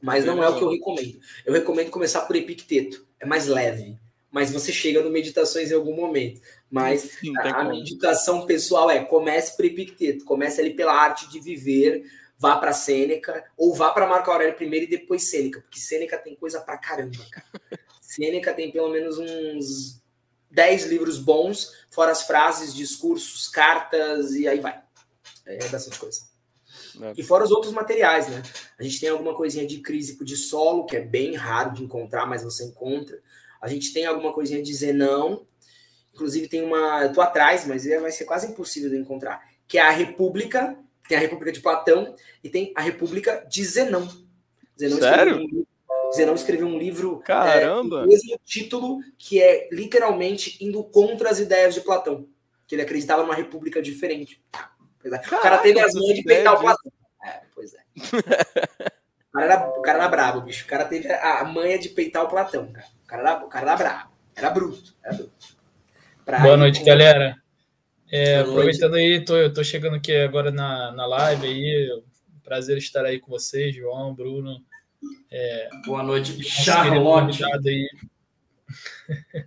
Mas não é o que eu recomendo. Eu recomendo começar por Epicteto. É mais leve. Mas você chega no Meditações em algum momento. Mas Sim, a, a meditação pessoal é comece por Epicteto. Comece ali pela arte de viver vá para Sêneca ou vá para Marco Aurélio primeiro e depois Sêneca, porque Sêneca tem coisa pra caramba, cara. <laughs> Sêneca tem pelo menos uns 10 livros bons, fora as frases, discursos, cartas e aí vai. É bastante coisa. É. E fora os outros materiais, né? A gente tem alguma coisinha de crísico de solo, que é bem raro de encontrar, mas você encontra. A gente tem alguma coisinha de Zenão. Inclusive tem uma. Eu tô atrás, mas vai ser quase impossível de encontrar. Que é a República. Tem a República de Platão e tem a República de Zenão. Zenão Sério? Zenão escreveu um livro Caramba. É, com o mesmo título, que é literalmente indo contra as ideias de Platão. Que ele acreditava numa república diferente. É. Caraca, o cara teve as mãos de peitar o Platão. É, pois é. o, cara era, o cara era brabo, bicho. O cara teve a, a manha de peitar o Platão. Cara. O, cara era, o cara era brabo. Era bruto. Era bruto. Pra Boa noite, galera. É, aproveitando aí, tô, eu tô chegando aqui agora na, na live aí. Prazer estar aí com vocês, João, Bruno. É, Boa noite, Charlotte. Aí. <laughs>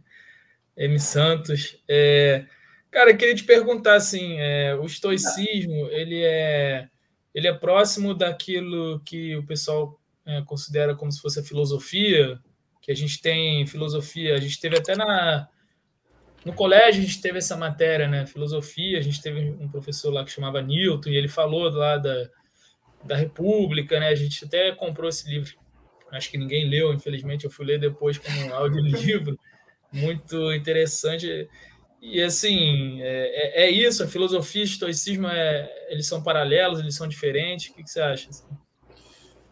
M. Santos. É, cara, queria te perguntar assim, é, o estoicismo ele é ele é próximo daquilo que o pessoal é, considera como se fosse a filosofia, que a gente tem filosofia, a gente teve até na no colégio a gente teve essa matéria, né? Filosofia, a gente teve um professor lá que chamava Newton e ele falou lá da da República, né? A gente até comprou esse livro, acho que ninguém leu, infelizmente, eu fui ler depois como audiolivro, muito interessante. E assim, é, é, é isso, a filosofia e o estoicismo, é, eles são paralelos, eles são diferentes, o que, que você acha? Assim?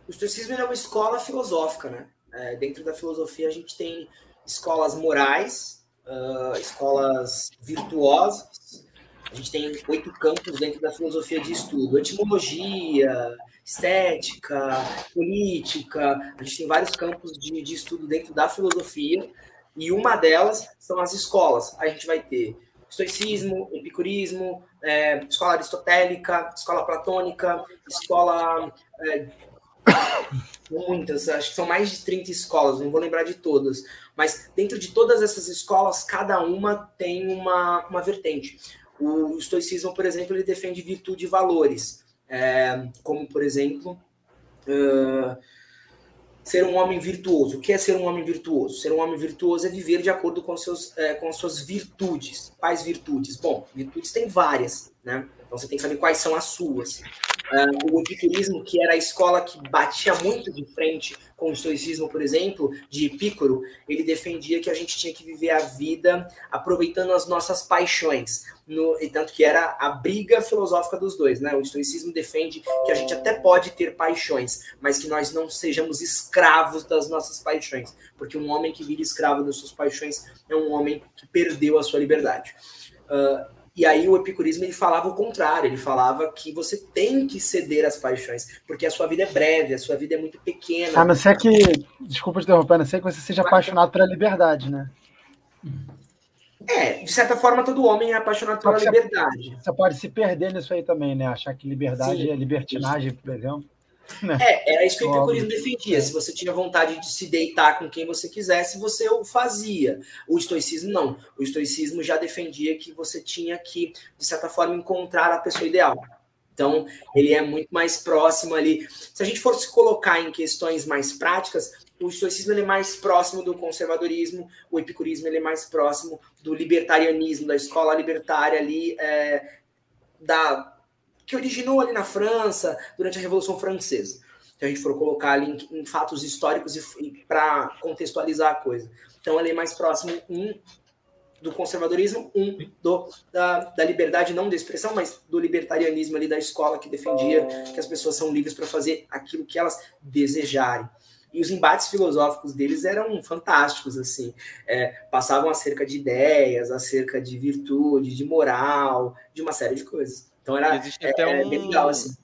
O estoicismo é uma escola filosófica, né? É, dentro da filosofia a gente tem escolas morais, uh, escolas virtuosas, a gente tem oito campos dentro da filosofia de estudo: etimologia, estética, política. A gente tem vários campos de, de estudo dentro da filosofia, e uma delas são as escolas. A gente vai ter estoicismo, epicurismo, é, escola aristotélica, escola platônica, escola. É, muitas, acho que são mais de 30 escolas, não vou lembrar de todas. Mas dentro de todas essas escolas, cada uma tem uma, uma vertente. O estoicismo, por exemplo, ele defende virtude e valores, é, como, por exemplo, uh, ser um homem virtuoso. O que é ser um homem virtuoso? Ser um homem virtuoso é viver de acordo com, seus, é, com suas virtudes. Quais virtudes? Bom, virtudes tem várias, né? Então você tem que saber quais são as suas. Uh, o epicurismo, que era a escola que batia muito de frente com o estoicismo, por exemplo, de Epicuro, ele defendia que a gente tinha que viver a vida aproveitando as nossas paixões. No, e tanto que era a briga filosófica dos dois, né? O estoicismo defende que a gente até pode ter paixões, mas que nós não sejamos escravos das nossas paixões, porque um homem que vira escravo das suas paixões é um homem que perdeu a sua liberdade. Uh, e aí o epicurismo ele falava o contrário, ele falava que você tem que ceder às paixões, porque a sua vida é breve, a sua vida é muito pequena. A não ser que, desculpa te interromper, a não ser que você seja apaixonado pela liberdade, né? É, de certa forma todo homem é apaixonado pela liberdade. Você pode se perder nisso aí também, né? Achar que liberdade Sim, é libertinagem, por exemplo. Né? É, era isso que o epicurismo defendia. Se você tinha vontade de se deitar com quem você quisesse, você o fazia. O estoicismo não. O estoicismo já defendia que você tinha que, de certa forma, encontrar a pessoa ideal. Então, ele é muito mais próximo ali. Se a gente fosse colocar em questões mais práticas, o estoicismo é mais próximo do conservadorismo, o epicurismo é mais próximo do libertarianismo, da escola libertária ali, é, da que originou ali na França durante a Revolução Francesa. Se a gente for colocar ali em, em fatos históricos e, e para contextualizar a coisa. Então, ele é mais próximo, um, do conservadorismo, um do, da, da liberdade, não da expressão, mas do libertarianismo ali da escola que defendia que as pessoas são livres para fazer aquilo que elas desejarem. E os embates filosóficos deles eram fantásticos, assim. É, passavam acerca de ideias, acerca de virtude, de moral, de uma série de coisas. Então era Existe é, até é um... bem legal, assim.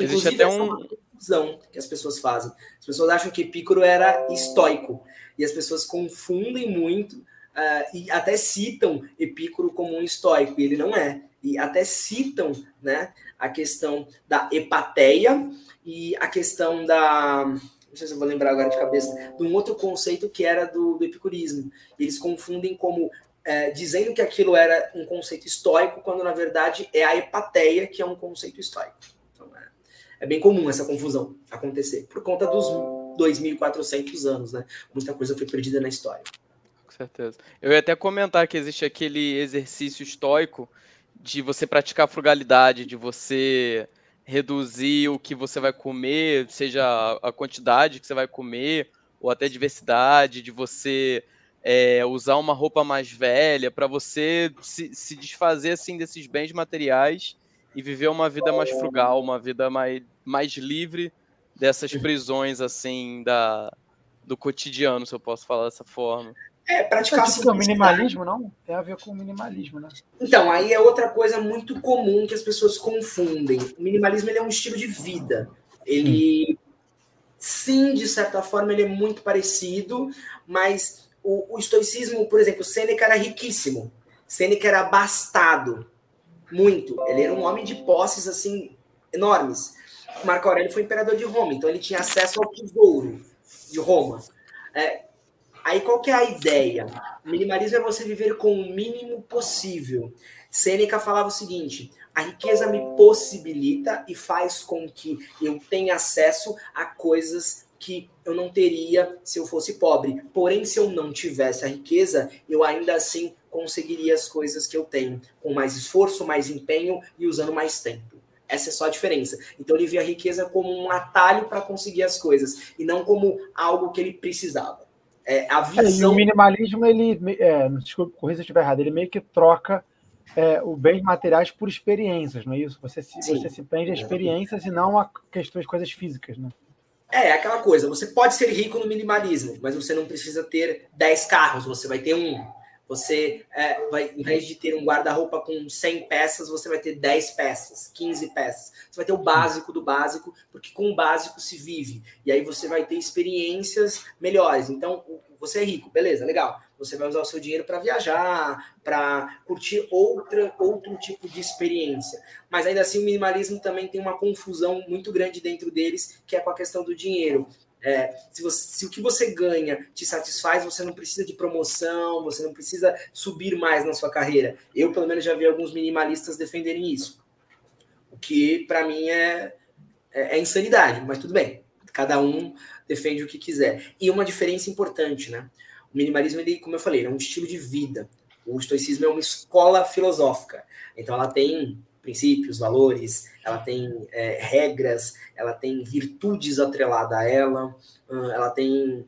Existe Inclusive, até um... uma confusão que as pessoas fazem. As pessoas acham que Epicuro era estoico. E as pessoas confundem muito uh, e até citam Epicuro como um estoico. E ele não é. E até citam né, a questão da epateia e a questão da não sei se eu vou lembrar agora de cabeça, de um outro conceito que era do, do epicurismo. Eles confundem como é, dizendo que aquilo era um conceito estoico, quando na verdade é a epateia que é um conceito estoico. Então, é, é bem comum essa confusão acontecer, por conta dos 2.400 anos, né? Muita coisa foi perdida na história. Com certeza. Eu ia até comentar que existe aquele exercício estoico de você praticar frugalidade, de você reduzir o que você vai comer, seja a quantidade que você vai comer, ou até diversidade, de você é, usar uma roupa mais velha, para você se, se, desfazer assim desses bens materiais e viver uma vida mais frugal, uma vida mais, mais livre dessas prisões assim da, do cotidiano, se eu posso falar dessa forma. É, praticar tipo, o minimalismo, não? Tem a ver com o minimalismo, né? Então, aí é outra coisa muito comum que as pessoas confundem. O minimalismo ele é um estilo de vida. Ele, sim, de certa forma, ele é muito parecido, mas o, o estoicismo, por exemplo, Sêneca era riquíssimo. Sêneca era abastado. Muito. Ele era um homem de posses, assim, enormes. Marco Aurélio foi imperador de Roma, então ele tinha acesso ao tesouro de Roma. É, aí qual que é a ideia? O minimalismo é você viver com o mínimo possível. Sêneca falava o seguinte: a riqueza me possibilita e faz com que eu tenha acesso a coisas que eu não teria se eu fosse pobre. Porém, se eu não tivesse a riqueza, eu ainda assim conseguiria as coisas que eu tenho, com mais esforço, mais empenho e usando mais tempo. Essa é só a diferença. Então ele via a riqueza como um atalho para conseguir as coisas e não como algo que ele precisava. É, a visão... É, o minimalismo, ele, é, desculpa, corrija se eu estiver errado, ele meio que troca é, o bens materiais por experiências, não é isso? Você se, você se prende a experiências e não a questões, coisas físicas, né? É, aquela coisa, você pode ser rico no minimalismo, mas você não precisa ter 10 carros, você vai ter um. Você é, vai, em vez de ter um guarda-roupa com 100 peças, você vai ter 10 peças, 15 peças. Você vai ter o básico do básico, porque com o básico se vive. E aí você vai ter experiências melhores. Então, você é rico, beleza, legal. Você vai usar o seu dinheiro para viajar, para curtir outra, outro tipo de experiência. Mas ainda assim, o minimalismo também tem uma confusão muito grande dentro deles, que é com a questão do dinheiro. É, se, você, se, o que você ganha te satisfaz, você não precisa de promoção, você não precisa subir mais na sua carreira. Eu, pelo menos, já vi alguns minimalistas defenderem isso. O que, para mim, é, é, é, insanidade, mas tudo bem. Cada um defende o que quiser. E uma diferença importante, né? Minimalismo, ele, como eu falei, é um estilo de vida. O estoicismo é uma escola filosófica. Então, ela tem princípios, valores, ela tem é, regras, ela tem virtudes atreladas a ela, ela tem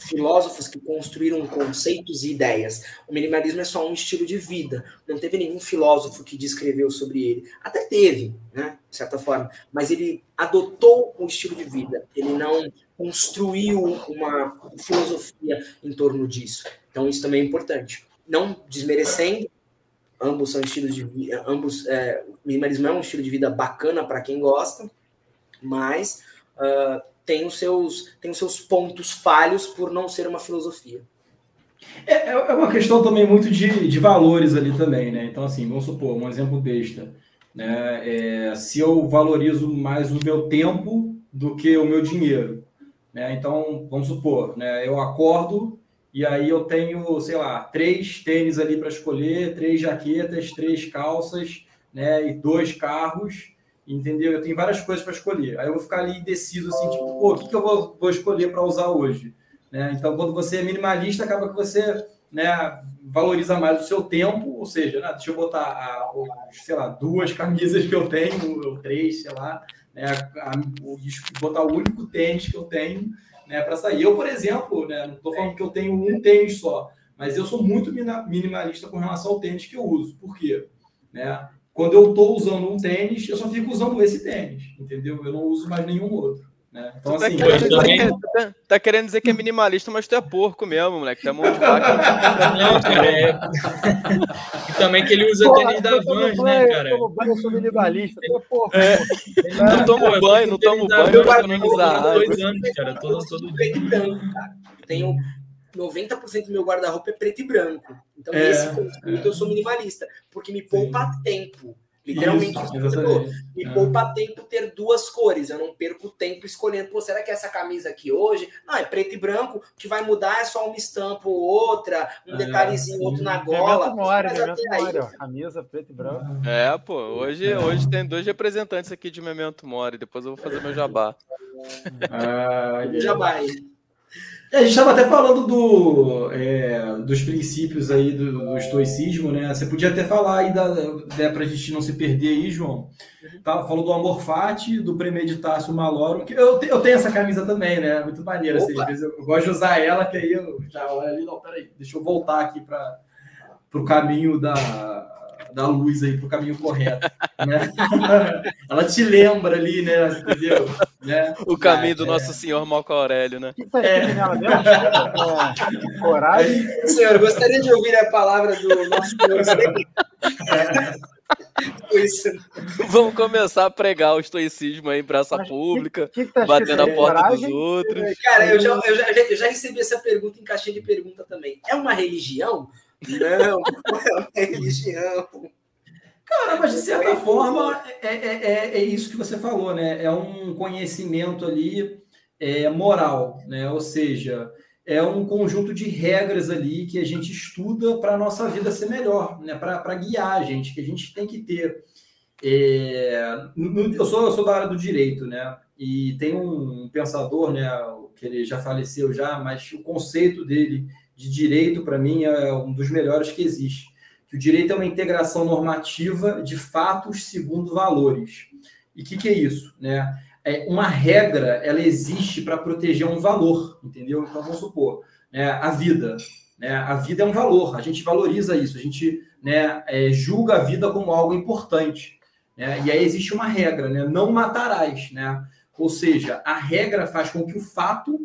filósofos que construíram conceitos e ideias. O minimalismo é só um estilo de vida. Não teve nenhum filósofo que descreveu sobre ele. Até teve, né, de certa forma, mas ele adotou um estilo de vida. Ele não construiu uma filosofia em torno disso. Então isso também é importante. Não desmerecendo, ambos são estilos de vida, ambos, é, o minimalismo é um estilo de vida bacana para quem gosta, mas uh, tem, os seus, tem os seus pontos falhos por não ser uma filosofia. É, é, é uma questão também muito de, de valores ali também, né? Então, assim, vamos supor, um exemplo besta. Né? É, se eu valorizo mais o meu tempo do que o meu dinheiro. Né? Então, vamos supor, né? eu acordo e aí eu tenho, sei lá, três tênis ali para escolher, três jaquetas, três calças, né, e dois carros, entendeu? Eu tenho várias coisas para escolher. Aí eu vou ficar ali indeciso, assim, tipo, pô, o que, que eu vou, vou escolher para usar hoje? Né? Então, quando você é minimalista, acaba que você né, valoriza mais o seu tempo, ou seja, né, deixa eu botar, a, sei lá, duas <laughs> camisas que eu tenho, ou três, sei lá, né, a, botar o único tênis que eu tenho, né, para sair. Eu, por exemplo, né, não estou falando que eu tenho um tênis só, mas eu sou muito minimalista com relação ao tênis que eu uso. Por quê? Né? Quando eu estou usando um tênis, eu só fico usando esse tênis, entendeu? Eu não uso mais nenhum outro. Né? Então, tá assim, tá querendo, também... tá, tá, querendo dizer que é minimalista, mas tu é porco mesmo, moleque. Tu é mão de vaca. <laughs> Não, cara, é... E também que ele usa Porra, tênis da Vans, né, cara? Eu tomo banho, eu sou minimalista. Tu é porco. É. Não tomo banho, não tomo banho, eu economizar dois anos, cara. Todo, todo dia. Tenho 90% do meu guarda-roupa é preto e branco. Então, é, nesse conceito, é. eu sou minimalista, porque me poupa Sim. tempo. Literalmente, Isso, me é. poupa tempo ter duas cores. Eu não perco tempo escolhendo, pô, será que é essa camisa aqui hoje? Não, é preto e branco. O que vai mudar é só uma estampa ou outra, um é, detalhezinho, outro na gola. Memento Memento Mori, ó, camisa preto e branco. É, pô, hoje, é. hoje tem dois representantes aqui de Memento Mori. Depois eu vou fazer meu jabá. Ah, jabá aí. É, a gente estava até falando do, é, dos princípios aí do, do, estoicismo, né? Você podia até falar aí da, né, para a gente não se perder aí, João. Tá, falou do amor fati, do premeditácio malorum, que eu, eu tenho essa camisa também, né? Muito maneira. Assim, às vezes eu, eu, gosto de usar ela, que aí eu já olha ali, não, peraí, deixa eu voltar aqui para o caminho da, da luz aí para o caminho correto. Né? <laughs> Ela te lembra ali, né? Entendeu? Né? O caminho do é, Nosso Senhor Marco Aurélio, né? É. é. Coragem. Senhor, gostaria de ouvir a palavra do nosso Senhor. <laughs> Vamos começar a pregar o estoicismo aí em praça Mas pública, que, que tá batendo a porta coragem? dos outros. Cara, eu já, eu, já, eu já recebi essa pergunta em caixinha de pergunta também. É uma religião? Não, não <laughs> é uma religião. Cara, mas de certa forma é, é, é, é, isso que você falou, né? É um conhecimento ali é, moral, né? Ou seja, é um conjunto de regras ali que a gente estuda para a nossa vida ser melhor, né? Para guiar a gente, que a gente tem que ter. É... Eu, sou, eu sou da área do direito, né? E tem um pensador, né? Que ele já faleceu já, mas o conceito dele de direito, para mim, é um dos melhores que existe, que o direito é uma integração normativa de fatos segundo valores. E o que, que, é isso? Né? É, uma regra, ela existe para proteger um valor, entendeu? Então, vamos supor, né, a vida. Né? A vida é um valor, a gente valoriza isso, a gente né, é, julga a vida como algo importante. Né? E aí existe uma regra, né? não matarás. Né? Ou seja, a regra faz com que o fato,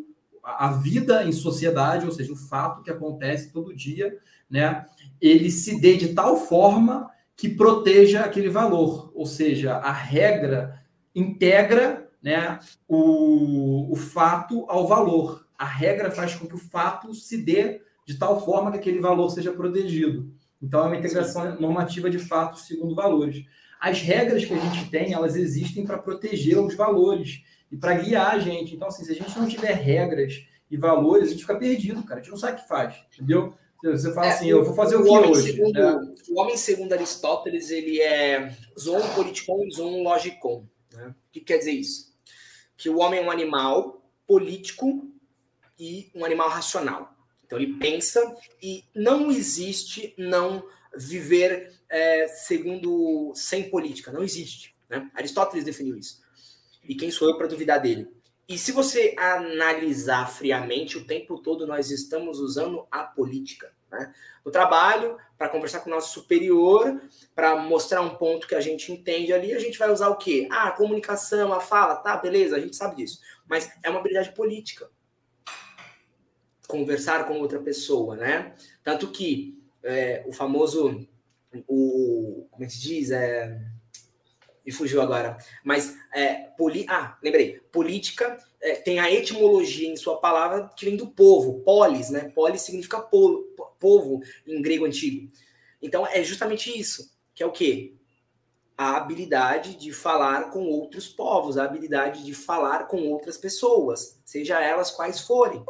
a vida em sociedade, ou seja, o fato que acontece todo dia, né, ele se dê de tal forma que proteja aquele valor. Ou seja, a regra integra né, o, o fato ao valor. A regra faz com que o fato se dê de tal forma que aquele valor seja protegido. Então, é uma integração normativa de fatos segundo valores. As regras que a gente tem, elas existem para proteger os valores e para guiar a gente. Então, assim, se a gente não tiver regras e valores, a gente fica perdido, cara. A gente não sabe o que faz, entendeu? Você fala é, assim, eu vou fazer o, o que hoje? Segundo, né? O homem, segundo Aristóteles, ele é zoon politikon e zoon logicon. Né? O que quer dizer isso? Que o homem é um animal político e um animal racional. Então ele pensa e não existe não viver é, segundo sem política, não existe. Né? Aristóteles definiu isso. E quem sou eu para duvidar dele? E se você analisar friamente, o tempo todo nós estamos usando a política. Né? No trabalho, para conversar com o nosso superior, para mostrar um ponto que a gente entende ali, a gente vai usar o quê? Ah, a comunicação, a fala, tá, beleza, a gente sabe disso. Mas é uma habilidade política. Conversar com outra pessoa, né? Tanto que é, o famoso, o, como é se diz? É, me fugiu agora. Mas, é, poli... ah, lembrei. Política é, tem a etimologia em sua palavra que vem do povo, polis, né? Polis significa polo, povo em grego antigo. Então, é justamente isso, que é o quê? A habilidade de falar com outros povos, a habilidade de falar com outras pessoas, seja elas quais forem.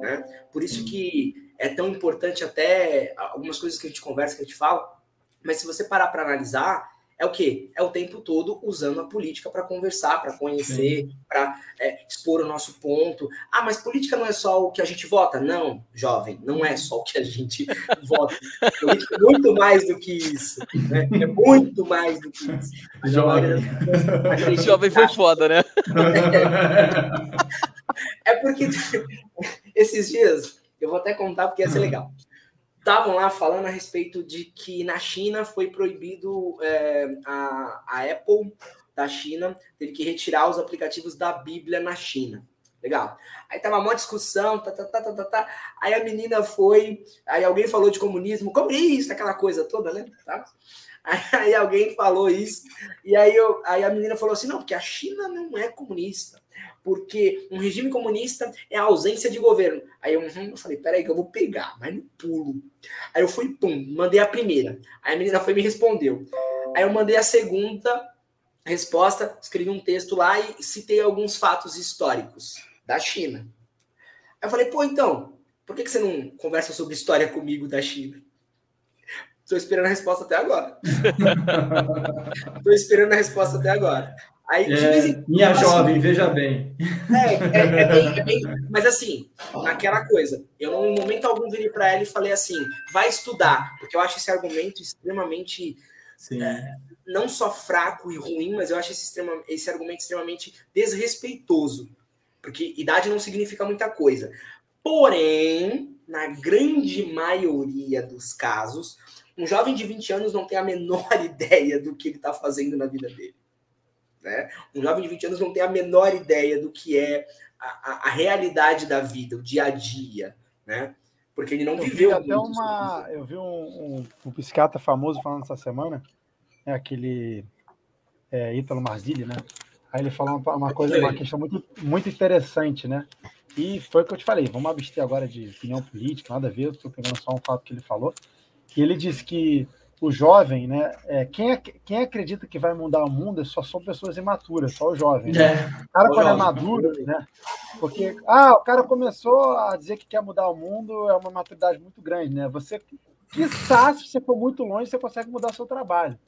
Né? Por isso que é tão importante até algumas coisas que a gente conversa, que a gente fala, mas se você parar para analisar, é o quê? É o tempo todo usando a política para conversar, para conhecer, para é, expor o nosso ponto. Ah, mas política não é só o que a gente vota? Não, jovem, não é só o que a gente <laughs> vota. Política é muito mais do que isso. Né? É muito mais do que isso. Jovem. O <laughs> jovem foi foda, né? <laughs> É porque esses dias, eu vou até contar porque ia ser legal estavam lá falando a respeito de que na China foi proibido é, a, a Apple da China teve que retirar os aplicativos da Bíblia na China. Legal. Aí tava uma discussão, tá, tá, tá, tá, tá, tá. Aí a menina foi, aí alguém falou de comunismo, comunista, aquela coisa toda, né? Tá? Aí, alguém falou isso, e aí, eu, aí a menina falou assim: não, porque a China não é comunista porque um regime comunista é a ausência de governo. Aí eu, uhum, eu falei, peraí que eu vou pegar, mas no pulo. Aí eu fui, pum, mandei a primeira. Aí a menina foi e me respondeu. Aí eu mandei a segunda resposta, escrevi um texto lá e citei alguns fatos históricos da China. Aí eu falei, pô, então, por que, que você não conversa sobre história comigo da China? Estou esperando a resposta até agora. <laughs> Estou esperando a resposta até agora. Aí, é, minha assim, jovem, veja bem. É, é, é, bem, é, bem, Mas assim, naquela coisa, eu não, em momento algum virei para ela e falei assim, vai estudar, porque eu acho esse argumento extremamente. É, não só fraco e ruim, mas eu acho esse, extrema, esse argumento extremamente desrespeitoso. Porque idade não significa muita coisa. Porém, na grande maioria dos casos, um jovem de 20 anos não tem a menor <laughs> ideia do que ele está fazendo na vida dele. Né? Um jovem de 20 anos não tem a menor ideia do que é a, a, a realidade da vida, o dia a dia, né? Porque ele não eu viveu. Vi até uma, eu vi um, um, um, psiquiatra famoso falando essa semana, é aquele é, Ítalo Marzilli, né? Aí ele falou uma, uma coisa, uma questão muito, muito interessante, né? E foi o que eu te falei, vamos abster agora de opinião política, nada a ver, estou pegando só um fato que ele falou. E ele disse que o jovem, né? É, quem, quem acredita que vai mudar o mundo só são pessoas imaturas, só o jovem. Né? É. O cara, quando é maduro, né? Porque, ah, o cara começou a dizer que quer mudar o mundo, é uma maturidade muito grande, né? Você, quiçá, se você for muito longe, você consegue mudar seu trabalho.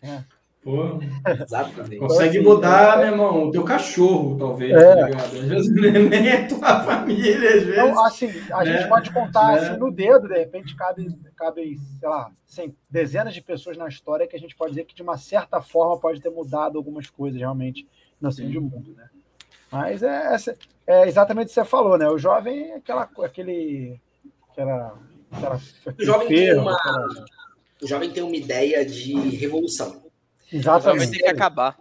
Né? Pô, Exatamente. Consegue mudar, meu irmão, o teu cachorro, talvez, é. tá ligado? Às vezes <laughs> nem é tua família, às vezes. Então, assim, a gente né? pode contar né? assim, no dedo, de repente, cabe, cabe sei lá, assim, dezenas de pessoas na história que a gente pode dizer que, de uma certa forma, pode ter mudado algumas coisas realmente no fim do mundo, né? Mas é, é exatamente o que você falou, né? O jovem é aquela, aquele, aquela, aquela o jovem tem uma, aquela... o jovem tem uma ideia de revolução Exatamente. Tem que acabar.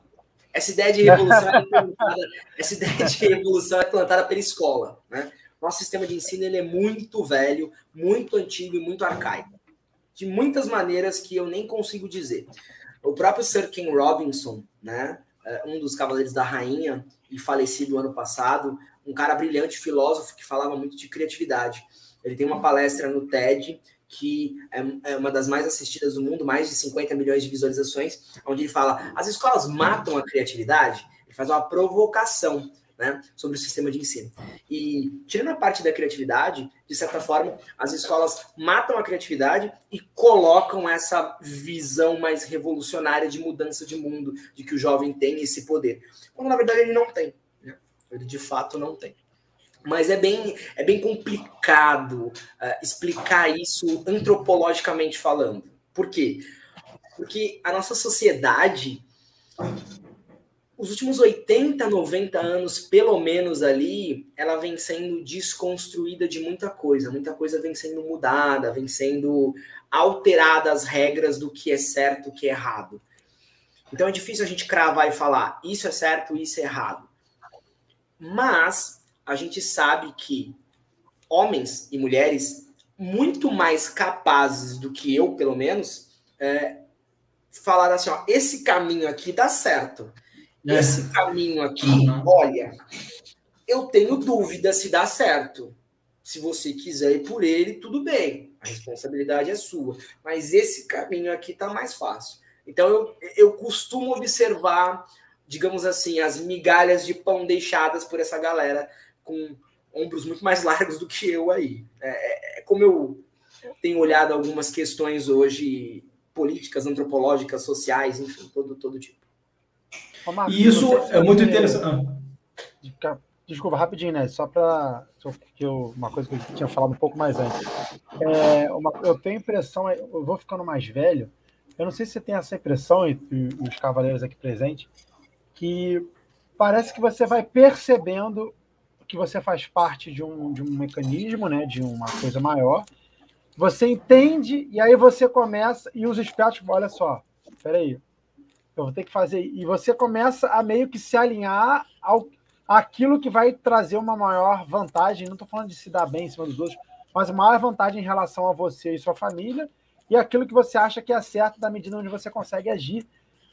Essa ideia de revolução, é plantada, <laughs> essa ideia de revolução é plantada pela escola. Né? Nosso sistema de ensino ele é muito velho, muito antigo e muito arcaico. De muitas maneiras que eu nem consigo dizer. O próprio Sir Ken Robinson, né, é, um dos cavaleiros da rainha e falecido ano passado, um cara brilhante, filósofo que falava muito de criatividade. Ele tem uma palestra no TED que é, é, uma das mais assistidas do mundo, mais de 50 milhões de visualizações, onde ele fala: as escolas matam a criatividade, ele faz uma provocação né, sobre o sistema de ensino. E tirando a parte da criatividade, de certa forma, as escolas matam a criatividade e colocam essa visão mais revolucionária de mudança de mundo, de que o jovem tem esse poder. Quando na verdade ele não tem. Né? Ele de fato não tem mas é bem, é bem complicado uh, explicar isso antropologicamente falando. Por quê? Porque a nossa sociedade, os últimos 80, 90 anos, pelo menos ali, ela vem sendo desconstruída de muita coisa. Muita coisa vem sendo mudada, vem sendo alterada as regras do que é certo, o que é errado. Então é difícil a gente cravar e falar isso é certo, isso é errado. Mas a gente sabe que homens e mulheres muito mais capazes do que eu, pelo menos, é, falaram assim: ó, esse caminho aqui dá certo. É. Esse caminho aqui, olha, eu tenho dúvida se dá certo. Se você quiser ir por ele, tudo bem. A responsabilidade é sua. Mas esse caminho aqui tá mais fácil. Então eu, eu costumo observar, digamos assim, as migalhas de pão deixadas por essa galera com ombros muito mais largos do que eu aí. É, é, é como eu tenho olhado algumas questões hoje políticas, antropológicas, sociais, enfim, todo, todo tipo. E isso é muito interessante. Ah. Desculpa, rapidinho, né? Só para uma coisa que eu tinha falado um pouco mais antes. É, uma, eu tenho a impressão, eu vou ficando mais velho. Eu não sei se você tem essa impressão, e, e os cavaleiros aqui presentes, que parece que você vai percebendo que você faz parte de um, de um mecanismo, né, de uma coisa maior. Você entende e aí você começa e os espertos, olha só, peraí, eu vou ter que fazer e você começa a meio que se alinhar ao aquilo que vai trazer uma maior vantagem. Não estou falando de se dar bem em cima dos outros, mas maior vantagem em relação a você e sua família e aquilo que você acha que é certo da medida onde você consegue agir,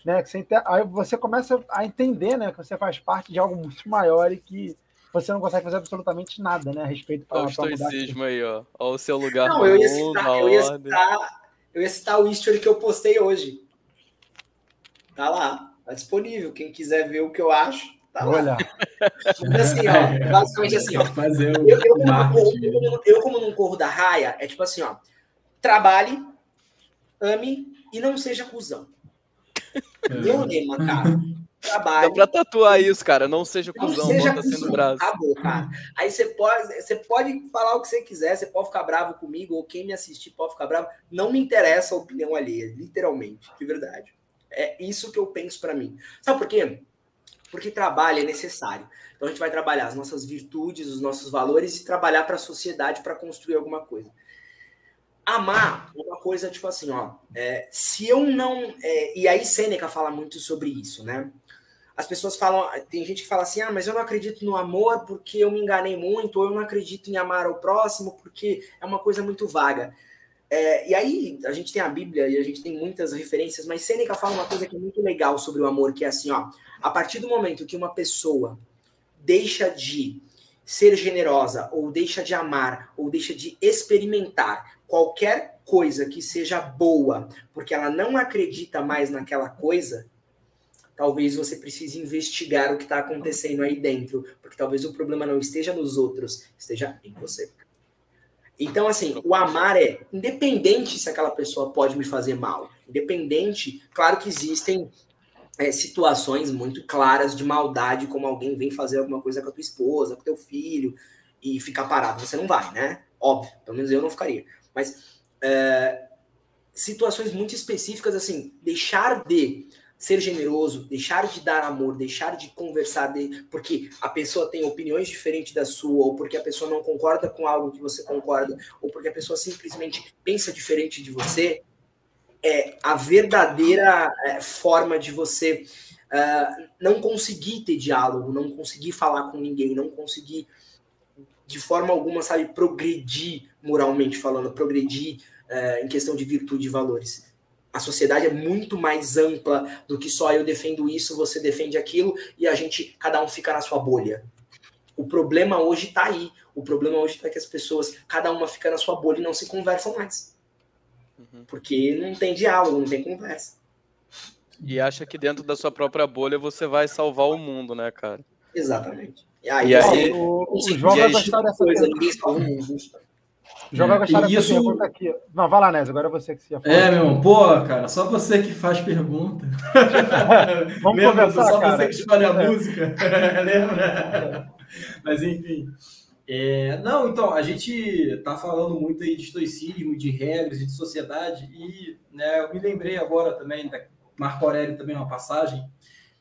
né? Que você, aí você começa a entender, né, que você faz parte de algo muito maior e que você não consegue fazer absolutamente nada, né, a respeito para Olha o estoicismo aí, ó. Olha o seu lugar não, eu ia, citar, eu, ia citar, eu ia citar o history que eu postei hoje. Tá lá, tá disponível. Quem quiser ver o que eu acho, tá lá. Olha. assim, ó, basicamente assim, ó. Fazer eu, eu, como, eu, como não corro da raia, é tipo assim, ó. Trabalhe, ame e não seja cuzão. Meu lema, cara trabalho. Dá pra tatuar isso, cara. Não seja não cuzão, seja bota no braço. Acabou, cara. Aí você pode, você pode falar o que você quiser, você pode ficar bravo comigo, ou quem me assistir pode ficar bravo. Não me interessa a opinião alheia, literalmente, de verdade. É isso que eu penso para mim. Sabe por quê? Porque trabalho é necessário. Então a gente vai trabalhar as nossas virtudes, os nossos valores e trabalhar para a sociedade para construir alguma coisa. Amar é uma coisa tipo assim, ó. É, se eu não. É, e aí Sêneca fala muito sobre isso, né? As pessoas falam, tem gente que fala assim, ah, mas eu não acredito no amor porque eu me enganei muito, ou eu não acredito em amar ao próximo porque é uma coisa muito vaga. É, e aí, a gente tem a Bíblia e a gente tem muitas referências, mas Sêneca fala uma coisa que é muito legal sobre o amor, que é assim, ó, a partir do momento que uma pessoa deixa de ser generosa, ou deixa de amar, ou deixa de experimentar qualquer coisa que seja boa, porque ela não acredita mais naquela coisa, talvez você precise investigar o que está acontecendo aí dentro, porque talvez o problema não esteja nos outros, esteja em você. Então, assim, o amar é independente se aquela pessoa pode me fazer mal, independente, claro que existem é, situações muito claras de maldade, como alguém vem fazer alguma coisa com a tua esposa, com teu filho, e ficar parado. Você não vai, né? Óbvio, pelo menos eu não ficaria. Mas é, situações muito específicas, assim, deixar de ser generoso, deixar de dar amor, deixar de conversar, de, porque a pessoa tem opiniões diferentes da sua, ou porque a pessoa não concorda com algo que você concorda, ou porque a pessoa simplesmente pensa diferente de você, é a verdadeira é, forma de você uh, não conseguir ter diálogo, não conseguir falar com ninguém, não conseguir de forma alguma, sabe, progredir moralmente falando, progredir uh, em questão de virtude e valores. A sociedade é muito mais ampla do que só eu defendo isso, você defende aquilo e a gente, cada um fica na sua bolha. O problema hoje está aí. O problema hoje está que as pessoas, cada uma fica na sua bolha e não se conversam mais. Uhum. Porque não tem diálogo, não tem conversa. E acha que dentro da sua própria bolha você vai salvar o mundo, né, cara? Exatamente. E aí, e aí o, o João vai gostar dessa coisa, ninguém salva o mundo. Vai gostar dessa isso... pergunta aqui. Não, vai lá, Nes, agora é você que se. É, meu irmão, pô, cara, só você que faz pergunta. <laughs> Vamos Lembra? conversar, Só cara. você que escolhe a é. música. <laughs> Lembra? Mas enfim. É, não, então, a gente está falando muito aí de estoicismo, de regras e de sociedade, e né, eu me lembrei agora também, da Marco Aurélio também, uma passagem,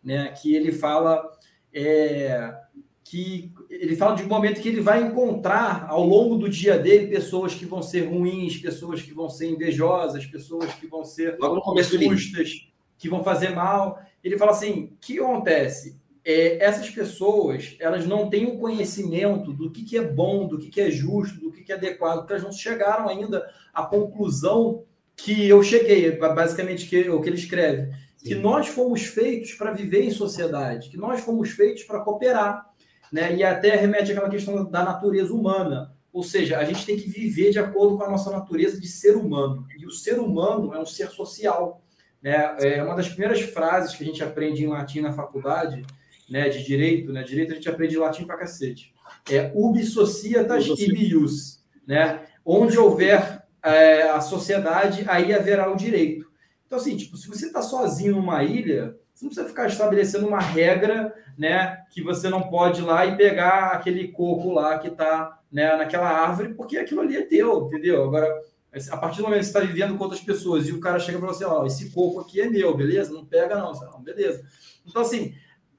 né, que ele fala é, que ele fala de um momento que ele vai encontrar ao longo do dia dele pessoas que vão ser ruins, pessoas que vão ser invejosas, pessoas que vão ser Logo no começo justas, que vão fazer mal. Ele fala assim: o que acontece? É, essas pessoas elas não têm o conhecimento do que, que é bom, do que, que é justo, do que, que é adequado, porque elas não chegaram ainda à conclusão que eu cheguei, basicamente que, o que ele escreve, Sim. que nós fomos feitos para viver em sociedade, que nós fomos feitos para cooperar, né? E até remete àquela questão da natureza humana, ou seja, a gente tem que viver de acordo com a nossa natureza de ser humano. E o ser humano é um ser social. Né? É uma das primeiras frases que a gente aprende em latim na faculdade, né, de direito, né? Direito a gente aprende latim pra cacete. É ubi societas ibius, né? Onde houver é, a sociedade, aí haverá o direito. Então, assim, tipo, se você está sozinho numa ilha, você não precisa ficar estabelecendo uma regra, né, que você não pode ir lá e pegar aquele coco lá que está né, naquela árvore, porque aquilo ali é teu, entendeu? Agora, a partir do momento que você está vivendo com outras pessoas e o cara chega para você, ó, esse coco aqui é meu, beleza? Não pega não, não, beleza. Então, assim,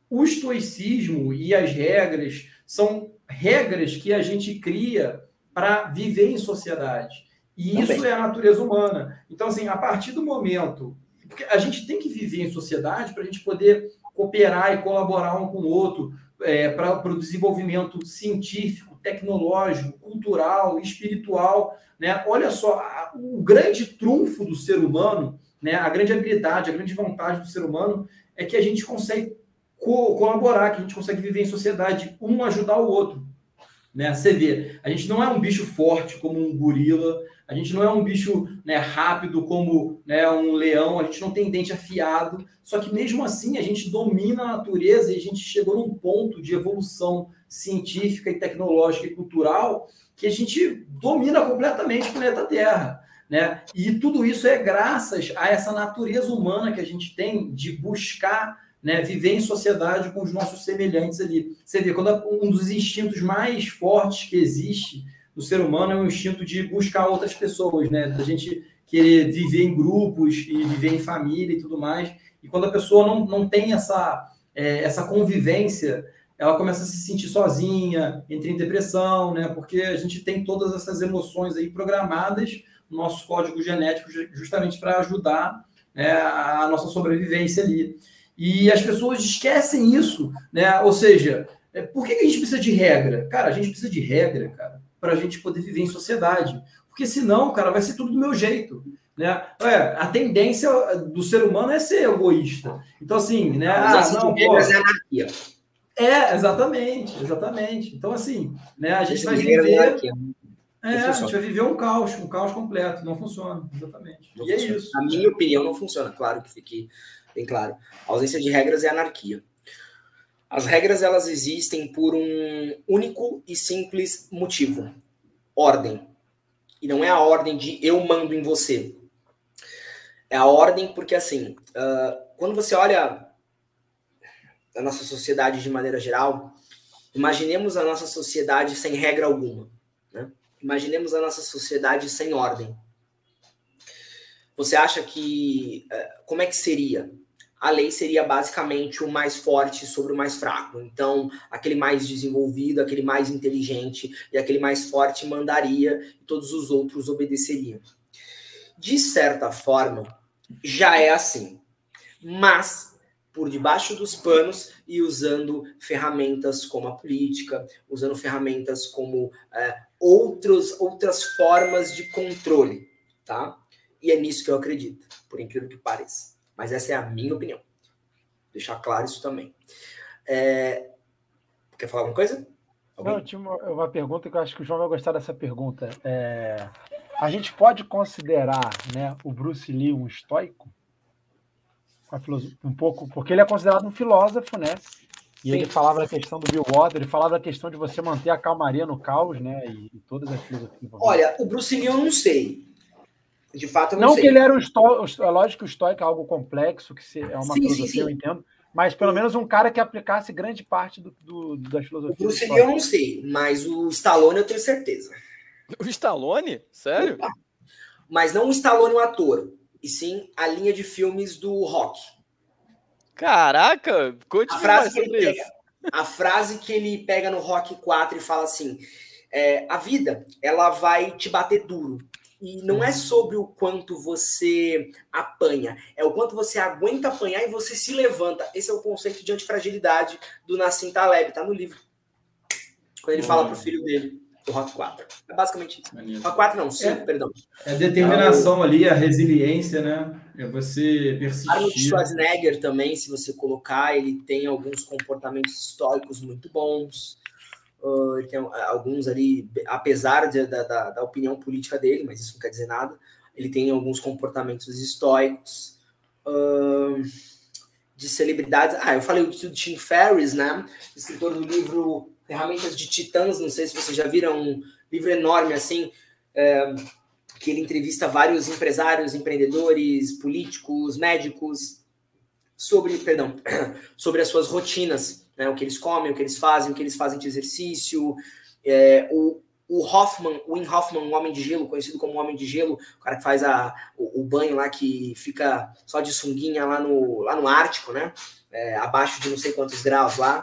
o estoicismo e as regras são regras que a gente cria para viver em sociedade. E isso é a natureza humana. Então, assim, a partir do momento. Porque a gente tem que viver em sociedade para a gente poder cooperar e colaborar um com o outro é, para o desenvolvimento científico, tecnológico, cultural, espiritual. Né? Olha só, a, o grande trunfo do ser humano, né, a grande habilidade, a grande vantagem do ser humano é que a gente consegue co colaborar, que a gente consegue viver em sociedade, um ajudar o outro. Né? Você vê, a gente não é um bicho forte como um gorila, a gente não é um bicho né, rápido como né, um leão, a gente não tem dente afiado, só que mesmo assim a gente domina a natureza e a gente chegou num ponto de evolução científica e tecnológica e cultural que a gente domina completamente o planeta Terra. Né? E tudo isso é graças a essa natureza humana que a gente tem de buscar né, viver em sociedade com os nossos semelhantes ali. Você vê, quando um dos instintos mais fortes que existe no ser humano é o instinto de buscar outras pessoas, né? Da gente querer viver em grupos e viver em família e tudo mais. E quando a pessoa não, não tem essa, é, essa convivência, ela começa a se sentir sozinha, entra em depressão, né? Porque a gente tem todas essas emoções aí programadas no nosso código genético justamente para ajudar né, a nossa sobrevivência ali. E as pessoas esquecem isso, né? Ou seja, é, por que a gente precisa de regra? Cara, a gente precisa de regra, cara, para a gente poder viver em sociedade. Porque senão, cara, vai ser tudo do meu jeito. Né? É, a tendência do ser humano é ser egoísta. Então, assim, né? Ah, não, pô, é anarquia. É, exatamente, exatamente. Então, assim, né, a gente vai viver. É, a gente vai viver um caos, um caos completo. Não funciona, exatamente. Não e é funciona. é isso. Na minha opinião, não funciona, claro que fique bem claro. A ausência de regras é anarquia. As regras elas existem por um único e simples motivo: ordem. E não é a ordem de eu mando em você. É a ordem porque assim, uh, quando você olha a nossa sociedade de maneira geral, imaginemos a nossa sociedade sem regra alguma. Né? Imaginemos a nossa sociedade sem ordem. Você acha que. Eh, como é que seria? A lei seria basicamente o mais forte sobre o mais fraco. Então, aquele mais desenvolvido, aquele mais inteligente e aquele mais forte mandaria e todos os outros obedeceriam. De certa forma, já é assim. Mas, por debaixo dos panos e usando ferramentas como a política, usando ferramentas como é, outros, outras formas de controle, tá? E é nisso que eu acredito, por incrível que pareça. Mas essa é a minha opinião. Deixar claro isso também. É... Quer falar alguma coisa? Alguém? Não, tinha uma, uma, pergunta que eu acho que o João vai gostar dessa pergunta. É... A gente pode considerar né, o Bruce Lee um estoico? Um pouco, porque ele é considerado um filósofo, né? E Sim. ele falava da questão do Bill Water, ele falava da questão de você manter a calmaria no caos, né? E, e todas as filosofias. Olha, o Bruce Lee eu não sei. De fato, eu não, não sei. que ele era um estoico, é lógico que o estoico é algo complexo, que é uma sim, filosofia, sim, sim. eu entendo, mas pelo menos um cara que aplicasse grande parte do, do das filosofias. O Bruce Lee eu não sei, mas o Stallone eu tenho certeza. O Stallone? Sério? Mas não o Stallone, o ator, e sim a linha de filmes do Rock. Caraca, conte mais sobre isso. Pega, a frase que ele pega no Rock 4 e fala assim: é, a vida, ela vai te bater duro, e não é sobre o quanto você apanha, é o quanto você aguenta apanhar e você se levanta. Esse é o conceito de antifragilidade do Nassim Taleb, tá no livro. Quando ele Bom. fala pro filho dele, do Rock 4. É basicamente isso. Rock 4 não, 5, é, perdão. É determinação ali, a resiliência, né? É você persistir. Arnold Schwarzenegger também, se você colocar, ele tem alguns comportamentos históricos muito bons. Uh, tem alguns ali, apesar de, da, da, da, opinião política dele, mas isso não quer dizer nada, ele tem alguns comportamentos estoicos. Uh, de celebridades. Ah, eu falei do Tim Ferriss, né? Escritor do livro Ferramentas de Titãs. Não sei se vocês já viram, um livro enorme assim, é, que ele entrevista vários empresários, empreendedores, políticos, médicos sobre, perdão, <clears throat> sobre as suas rotinas né? O que eles comem, o que eles fazem, o que eles fazem de exercício. É, o, o Hoffman, o Wim Hoffman, um homem de gelo, conhecido como homem de gelo, o cara que faz a, o, o banho lá que fica só de sunguinha lá no, lá no Ártico, né? É, abaixo de não sei quantos graus lá.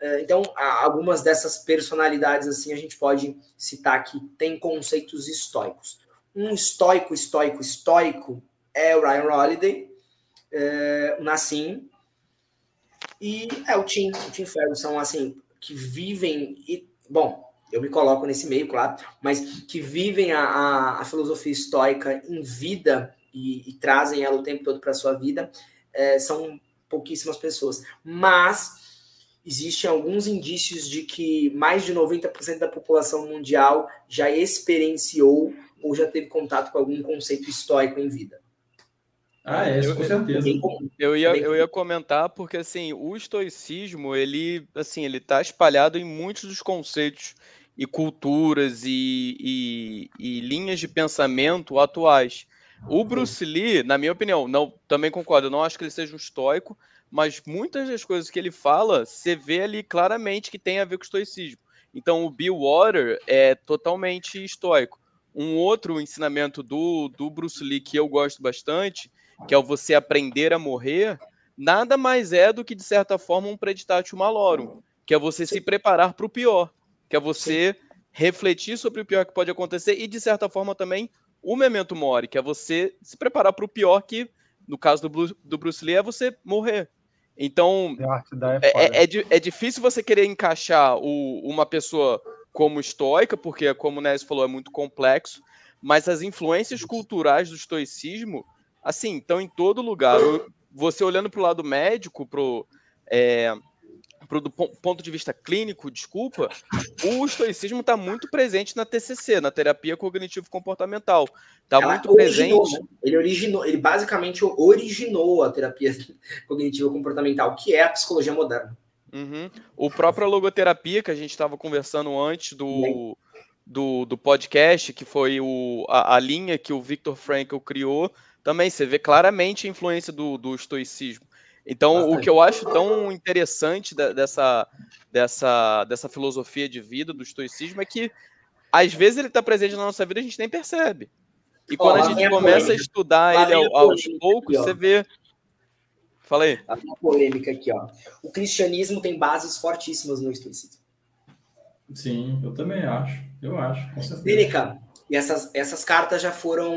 É, então, algumas dessas personalidades assim a gente pode citar que tem conceitos estoicos. Um estoico, estoico, estoico é o Ryan Holiday, é, o Nassim, e é o Tim, o Tim são assim que vivem e bom, eu me coloco nesse meio, claro, mas que vivem a, a, a filosofia estoica em vida e, e, trazem ela o tempo todo para sua vida, é, são pouquíssimas pessoas. Mas existem alguns indícios de que mais de 90% da população mundial já experienciou ou já teve contato com algum conceito estoico em vida. Ah, é, isso com certeza. Eu ia, eu ia comentar porque assim, o estoicismo, ele assim, ele tá espalhado em muitos dos conceitos e culturas e, e, e linhas de pensamento atuais. O Bruce Lee, na minha opinião, não, também concordo, eu não acho que ele seja um estoico, mas muitas das coisas que ele fala, você vê ali claramente que tem a ver com o estoicismo. Então, o Bill Water é totalmente estoico. Um outro ensinamento do, do Bruce Lee que eu gosto bastante que é o você aprender a morrer, nada mais é do que, de certa forma, um preditatio malorum, que é você Sim. se preparar para o pior, que é você Sim. refletir sobre o pior que pode acontecer e, de certa forma, também o memento mori, que é você se preparar para o pior que, no caso do, Bruce, do Bruce Lee, é você morrer. Então, é, é, é, é, difícil você querer encaixar o, uma pessoa como estoica, porque, como o Nézio falou, é muito complexo, mas as influências culturais do estoicismo assim, estão em todo lugar. Você olhando para o lado médico, pro, é, pro, do ponto de vista clínico, desculpa, o estoicismo está muito presente na TCC, na terapia cognitivo-comportamental. Está muito originou, presente. Né? Ele originou, ele basicamente originou a terapia <laughs> cognitivo-comportamental, que é a psicologia moderna. Uhum. O próprio logoterapia que a gente estava conversando antes do, do, do, podcast, que foi o, a, a linha que o Victor Frankl criou, também você vê claramente a influência do, do estoicismo. Então, Bastante. o que eu acho tão interessante dessa, dessa, dessa filosofia de vida do estoicismo é que às vezes ele está presente na nossa vida e a gente nem percebe. E quando a gente começa a estudar ele aos poucos, aqui, você vê. Fala aí. A minha polêmica aqui, ó. O cristianismo tem bases fortíssimas no estoicismo. Sim, eu também acho. Eu acho, com certeza. E essas, essas cartas já foram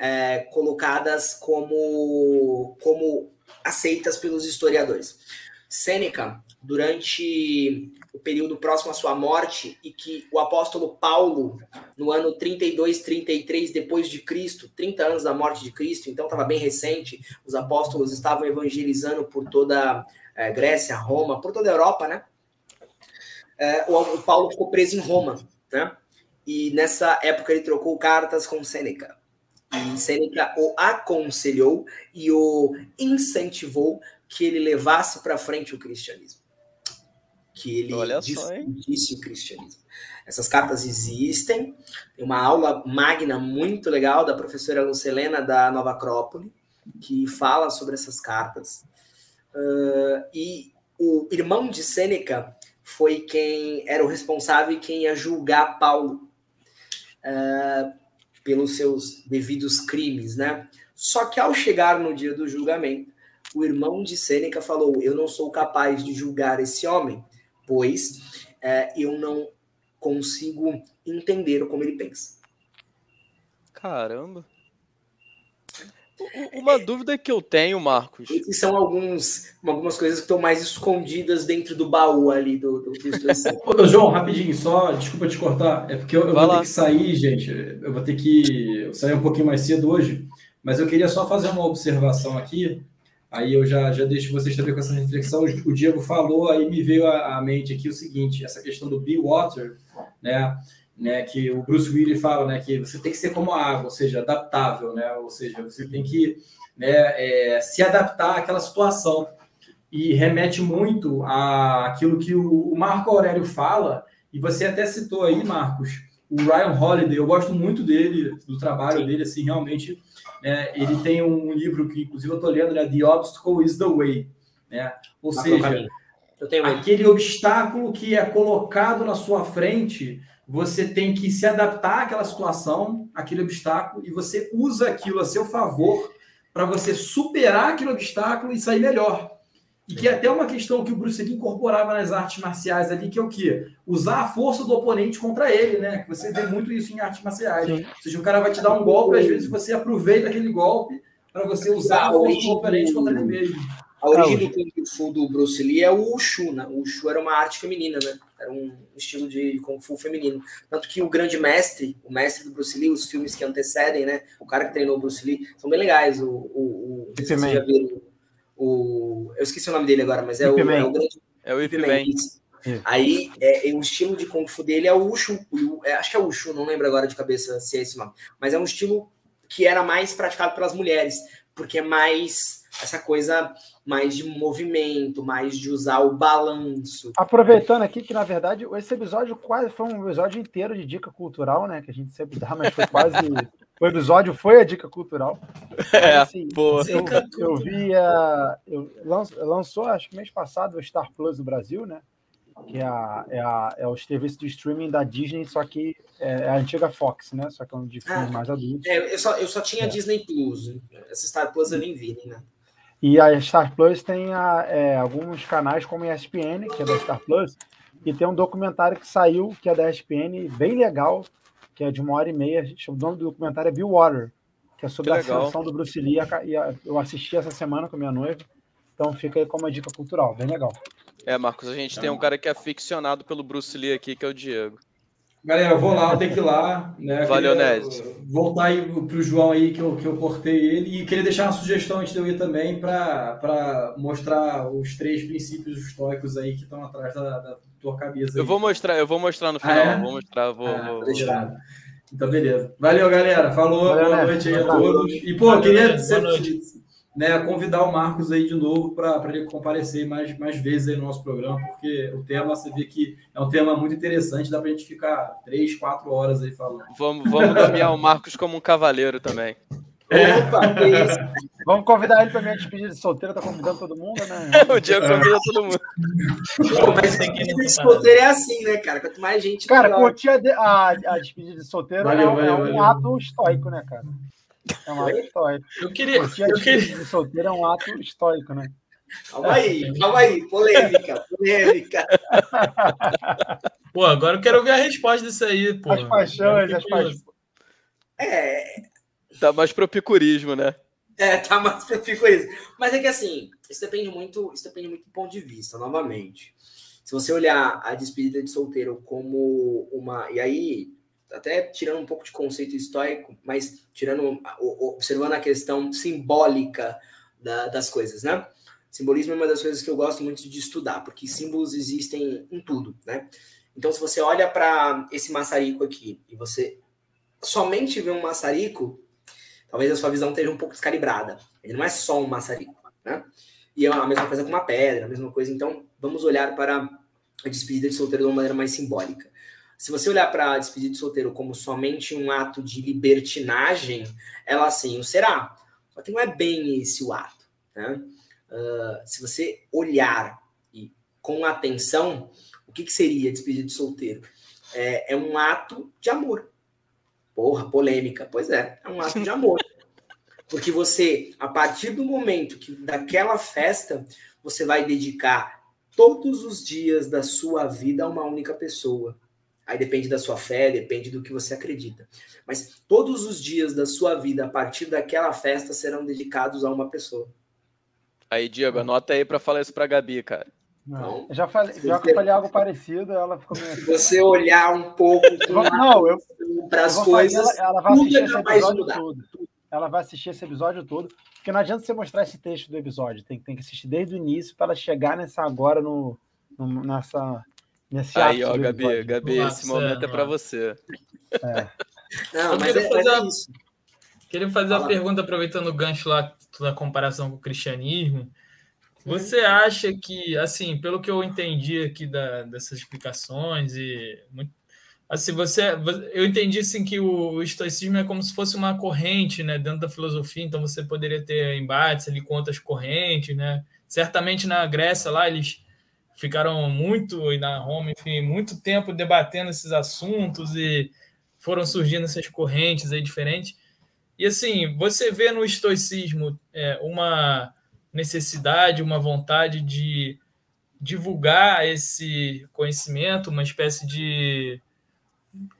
é, colocadas como, como aceitas pelos historiadores. Sêneca, durante o período próximo à sua morte, e que o apóstolo Paulo, no ano 32, 33 depois de Cristo, 30 anos da morte de Cristo, então estava bem recente, os apóstolos estavam evangelizando por toda é, Grécia, Roma, por toda a Europa, né? É, o, o Paulo ficou preso em Roma, né? E nessa época ele trocou cartas com Sêneca. E Sêneca o aconselhou e o incentivou que ele levasse para frente o cristianismo. Que ele difundisse o cristianismo. Essas cartas existem. Tem uma aula magna muito legal da professora Lucelena da Nova Acrópole, que fala sobre essas cartas. Uh, e o irmão de Sêneca foi quem era o responsável e quem ia julgar Paulo uh, pelos seus devidos crimes, né? Só que ao chegar no dia do julgamento, o irmão de Sêneca falou: Eu não sou capaz de julgar esse homem, pois uh, eu não consigo entender como ele pensa. Caramba. Uma dúvida que eu tenho, Marcos. Esses são alguns, algumas coisas que estão mais escondidas dentro do baú ali do, do, do <laughs> Ô, João, rapidinho, só desculpa te cortar. É porque eu, eu vou lá. ter que sair, gente. Eu vou ter que sair um pouquinho mais cedo hoje. Mas eu queria só fazer uma observação aqui. Aí eu já, já deixo vocês também com essa reflexão. O Diego falou, aí me veio à mente aqui o seguinte: essa questão do be water, né? Né, que o Bruce Willis fala, né, que você tem que ser como a água, ou seja, adaptável, né, ou seja, você tem que né, é, se adaptar àquela situação. E remete muito àquilo que o, Marco Aurélio fala e você até citou aí, Marcos, o Ryan Holiday, eu gosto muito dele, do trabalho dele, assim, realmente, né, ele tem um livro que, inclusive, eu estou lendo, né, The Obstacle is the Way, né, ou seja, aquele obstáculo que é colocado na sua frente, você tem que se adaptar àquela situação, aquele obstáculo, e você usa aquilo a seu favor para você superar aquele obstáculo e sair melhor. E que é até uma questão que o Bruce Lee incorporava nas artes marciais ali, que é o quê? Usar a força do oponente contra ele, né? Que você vê muito isso em artes marciais. Sim. Ou seja, o cara vai te dar um golpe, às vezes você aproveita aquele golpe para você usar a força do oponente contra ele mesmo. A origem do Kung Fu do Bruce Lee é o Wushu, né? O Wushu era uma arte feminina, né? Era um estilo de Kung Fu feminino. Tanto que o grande mestre, o mestre do Bruce Lee, os filmes que antecedem, né? O cara que treinou o Bruce Lee, são bem legais. O, o, o, viram, o eu esqueci o nome dele agora, mas é, o, é o grande... É o Ip Man. Aí, é, é, o estilo de Kung Fu dele é o Wushu. O, é, acho que é o Wushu, não lembro agora de cabeça se é esse nome. Mas é um estilo que era mais praticado pelas mulheres, porque é mais essa coisa mais de movimento, mais de usar o balanço. Aproveitando aqui que, na verdade, esse episódio quase foi um episódio inteiro de dica cultural, né? Que a gente sempre dá, mas foi quase. <laughs> o episódio foi a dica cultural. É, assim, pô. Eu, eu vi. A, eu, lançou, acho que mês passado, o Star Plus do Brasil, né? Que é, a, é, a, é o serviço de streaming da Disney, só que é, é a antiga Fox, né? Só que é um de filmes ah, mais adultos. É, eu, só, eu só tinha é. Disney Plus. Essa Star Plus eu nem vi, né? E a Star Plus tem a, é, alguns canais como a ESPN, que é da Star Plus, e tem um documentário que saiu, que é da ESPN, bem legal, que é de uma hora e meia. O nome do documentário é Bill Water, que é sobre que a seleção do Bruce Lee. E eu assisti essa semana com minha noiva, então fica aí como uma dica cultural, bem legal. É, Marcos, a gente tem um cara que é aficionado pelo Bruce Lee aqui, que é o Diego. Galera, eu vou lá, eu tenho que ir lá. Né? Valeu, Nézio. Voltar aí pro João aí, que eu, que eu cortei ele. E queria deixar uma sugestão antes de eu ir também para mostrar os três princípios estoicos aí que estão atrás da, da, tua cabeça. Aí. Eu vou mostrar, eu vou mostrar no final. Ah, é? Vou mostrar, vou. Ah, vou, vou... Então, beleza. Valeu, galera. Falou, Valeu, boa noite aí a todos. E, pô, Valeu, queria né, convidar o Marcos aí de novo para ele comparecer mais, mais vezes aí no nosso programa, porque o tema, você vê que é um tema muito interessante, dá para a gente ficar três, quatro horas aí falando. Vamos, vamos nomear o Marcos como um cavaleiro também. Opa, que isso? Vamos convidar ele para minha despedida de solteiro, tá convidando todo mundo, né? <laughs> o dia convida todo mundo. Pô, mas despedida de solteiro é assim, né, cara? Quanto mais gente. Cara, curtir a, a, a despedida de solteiro valeu, é, valeu, é, um valeu. ato estoico, né, cara? É um ato histórico. Eu queria. Despedida queria... de solteiro é um ato histórico, né? Calma aí, calma aí, polêmica, polêmica. <laughs> Pô, agora eu quero ver a resposta disso aí, pô. As paixões, as paixões. É. Tá mais pro picurismo, né? É, tá mais pro picurismo. Mas é que assim, isso depende muito, isso depende muito do ponto de vista, novamente. Se você olhar a despedida de solteiro como uma. E aí, até tirando um pouco de conceito histórico, mas tirando, observando a questão simbólica da, das coisas, né? Simbolismo é uma das coisas que eu gosto muito de estudar, porque símbolos existem em tudo, né? Então, se você olha para esse maçarico aqui e você somente vê um maçarico, talvez a sua visão esteja um pouco descalibrada. Ele não é só um maçarico, né? E é a mesma coisa com uma pedra, a mesma coisa. Então, vamos olhar para a despedida de solteiro de uma maneira mais simbólica. Se você olhar para a despedida de solteiro como somente um ato de libertinagem, ela sim o será. Só que não é bem esse o ato, né? Uh, se você olhar e com atenção, o que, que seria despedida de solteiro? É, é, um ato de amor. Porra, polêmica. Pois é, é um ato de amor. <laughs> Porque você, a partir do momento que daquela festa, você vai dedicar todos os dias da sua vida a uma única pessoa. Aí depende da sua fé, depende do que você acredita. Mas todos os dias da sua vida, a partir daquela festa, serão dedicados a uma pessoa. Aí, Diego, anota aí para falar isso para Gabi, cara. Não, já falei, já que eu falei algo parecido, ela ficou meio. Se você olhar um pouco não, eu, para as coisas, ela, ela, vai assistir esse episódio todo. Ela vai assistir esse episódio todo, porque não adianta você mostrar esse texto do episódio, tem, tem que assistir desde o início para ela chegar nessa agora no, no nessa nesse Aí, ó, Gabi, Gabi, Nossa, esse momento é, é para você. É. Não, mas é, fazer, é isso. Queria fazer uma pergunta aproveitando o gancho lá da comparação com o cristianismo. Você acha que, assim, pelo que eu entendi aqui da, dessas explicações e assim, você, eu entendi assim que o, o, estoicismo é como se fosse uma corrente, né, dentro da filosofia. Então você poderia ter embates ali com outras correntes, né? Certamente na Grécia lá eles ficaram muito na Roma, enfim, muito tempo debatendo esses assuntos e foram surgindo essas correntes aí diferentes. E assim, você vê no estoicismo é, uma necessidade, uma vontade de divulgar esse conhecimento, uma espécie de.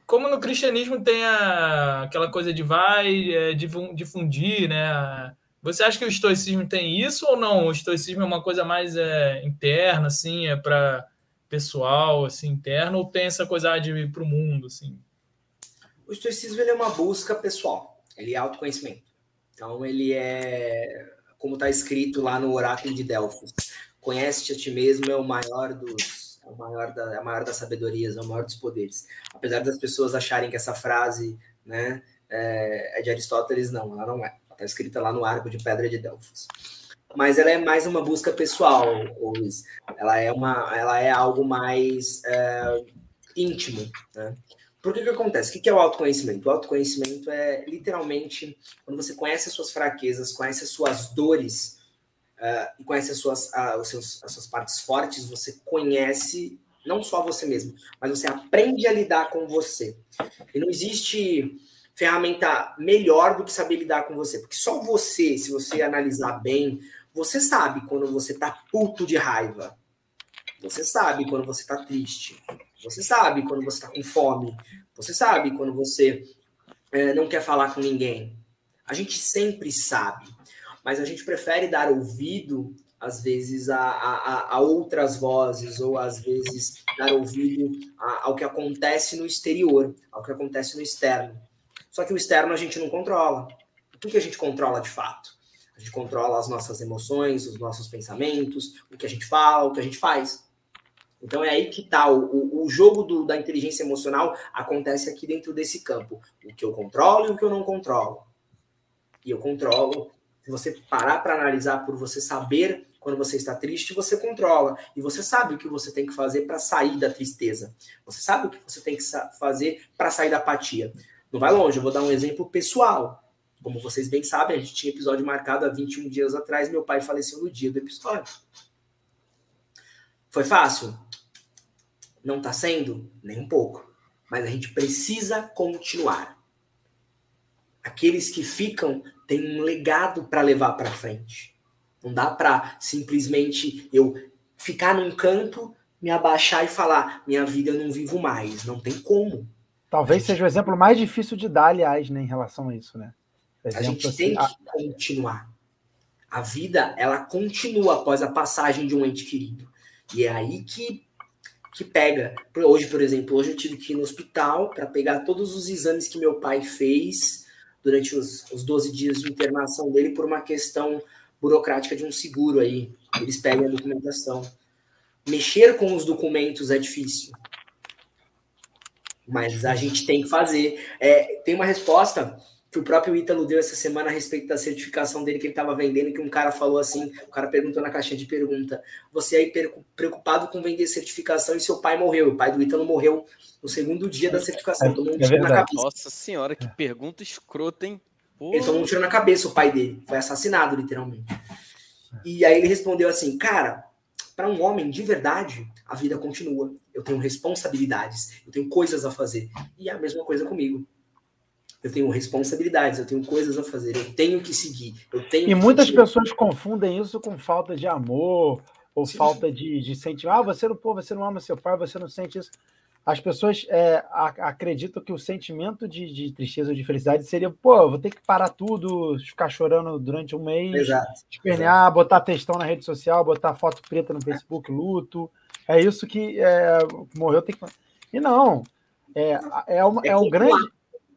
Como no cristianismo tem a, aquela coisa de vai é, difundir, né? Você acha que o estoicismo tem isso ou não? O estoicismo é uma coisa mais é, interna, assim, é para pessoal, assim, interno, ou tem essa coisa de para o mundo, assim? O estoicismo é uma busca pessoal ele é autoconhecimento. Então, ele é, como está escrito lá no oráculo de Delfos, conhece-te a ti mesmo é o maior dos, é o maior da, é a maior das sabedorias, é o maior dos poderes. Apesar das pessoas acharem que essa frase, né, é, é de Aristóteles, não, ela não é. Está escrita lá no arco de pedra de Delfos. Mas ela é mais uma busca pessoal, Luiz. Ela é uma, ela é algo mais é, íntimo, né? Por que que acontece? O que é o autoconhecimento? O autoconhecimento é literalmente quando você conhece as suas fraquezas, conhece as suas dores uh, e conhece as suas, uh, os seus, as suas partes fortes, você conhece não só você mesmo, mas você aprende a lidar com você. E não existe ferramenta melhor do que saber lidar com você, porque só você, se você analisar bem, você sabe quando você tá puto de raiva. Você sabe quando você tá triste. Você sabe quando você está com fome. Você sabe quando você é, não quer falar com ninguém. A gente sempre sabe, mas a gente prefere dar ouvido, às vezes, a, a, a outras vozes, ou às vezes dar ouvido a, ao que acontece no exterior, ao que acontece no externo. Só que o externo a gente não controla. O que, a gente controla de fato? A gente controla as nossas emoções, os nossos pensamentos, o que a gente fala, o que a gente faz. Então é aí que está o, o jogo do, da inteligência emocional acontece aqui dentro desse campo. O que eu controlo e o que eu não controlo. E eu controlo. Se você parar para analisar por você saber quando você está triste, você controla. E você sabe o que você tem que fazer para sair da tristeza. Você sabe o que você tem que fazer para sair da apatia. Não vai longe, eu vou dar um exemplo pessoal. Como vocês bem sabem, a gente tinha episódio marcado há 21 dias atrás, meu pai faleceu no dia do episódio. Foi fácil? Não está sendo? Nem um pouco. Mas a gente precisa continuar. Aqueles que ficam têm um legado para levar para frente. Não dá para simplesmente eu ficar num canto, me abaixar e falar: minha vida eu não vivo mais. Não tem como. Talvez seja o exemplo mais difícil de dar, aliás, né, em relação a isso, né? Exemplo, a gente assim, tem que continuar. A vida, ela continua após a passagem de um ente querido. E é aí que, que pega. Hoje, por exemplo, hoje eu tive que ir no hospital para pegar todos os exames que meu pai fez durante os, os 12 dias de internação dele por uma questão burocrática de um seguro aí. Eles pegam a documentação. Mexer com os documentos é difícil. Mas a gente tem que fazer. É, tem uma resposta que o próprio Ítalo deu essa semana a respeito da certificação dele que ele estava vendendo, que um cara falou assim, o cara perguntou na caixinha de pergunta, você aí preocupado com vender certificação e seu pai morreu, o pai do Ítalo morreu no segundo dia da certificação, tomou um tiro é na cabeça. Nossa senhora, que pergunta escrota, hein? Ele tomou um tiro na cabeça, o pai dele, foi assassinado literalmente. E aí ele respondeu assim, cara, para um homem de verdade, a vida continua. Eu tenho responsabilidades, eu tenho coisas a fazer. E é a mesma coisa comigo eu tenho responsabilidades, eu tenho coisas a fazer, eu tenho que seguir. Eu tenho e muitas seguir. pessoas confundem isso com falta de amor ou Sim. falta de, de sentimento. Ah, você não, pô, você não ama seu pai, você não sente isso. As pessoas é, acreditam que o sentimento de, de, tristeza ou de felicidade seria, pô, vou ter que parar tudo, ficar chorando durante um mês, exato, espernear, exato. botar textão na rede social, botar foto preta no Facebook, luto. É isso que é, morreu tem que. E não. É, é, uma, é, um grande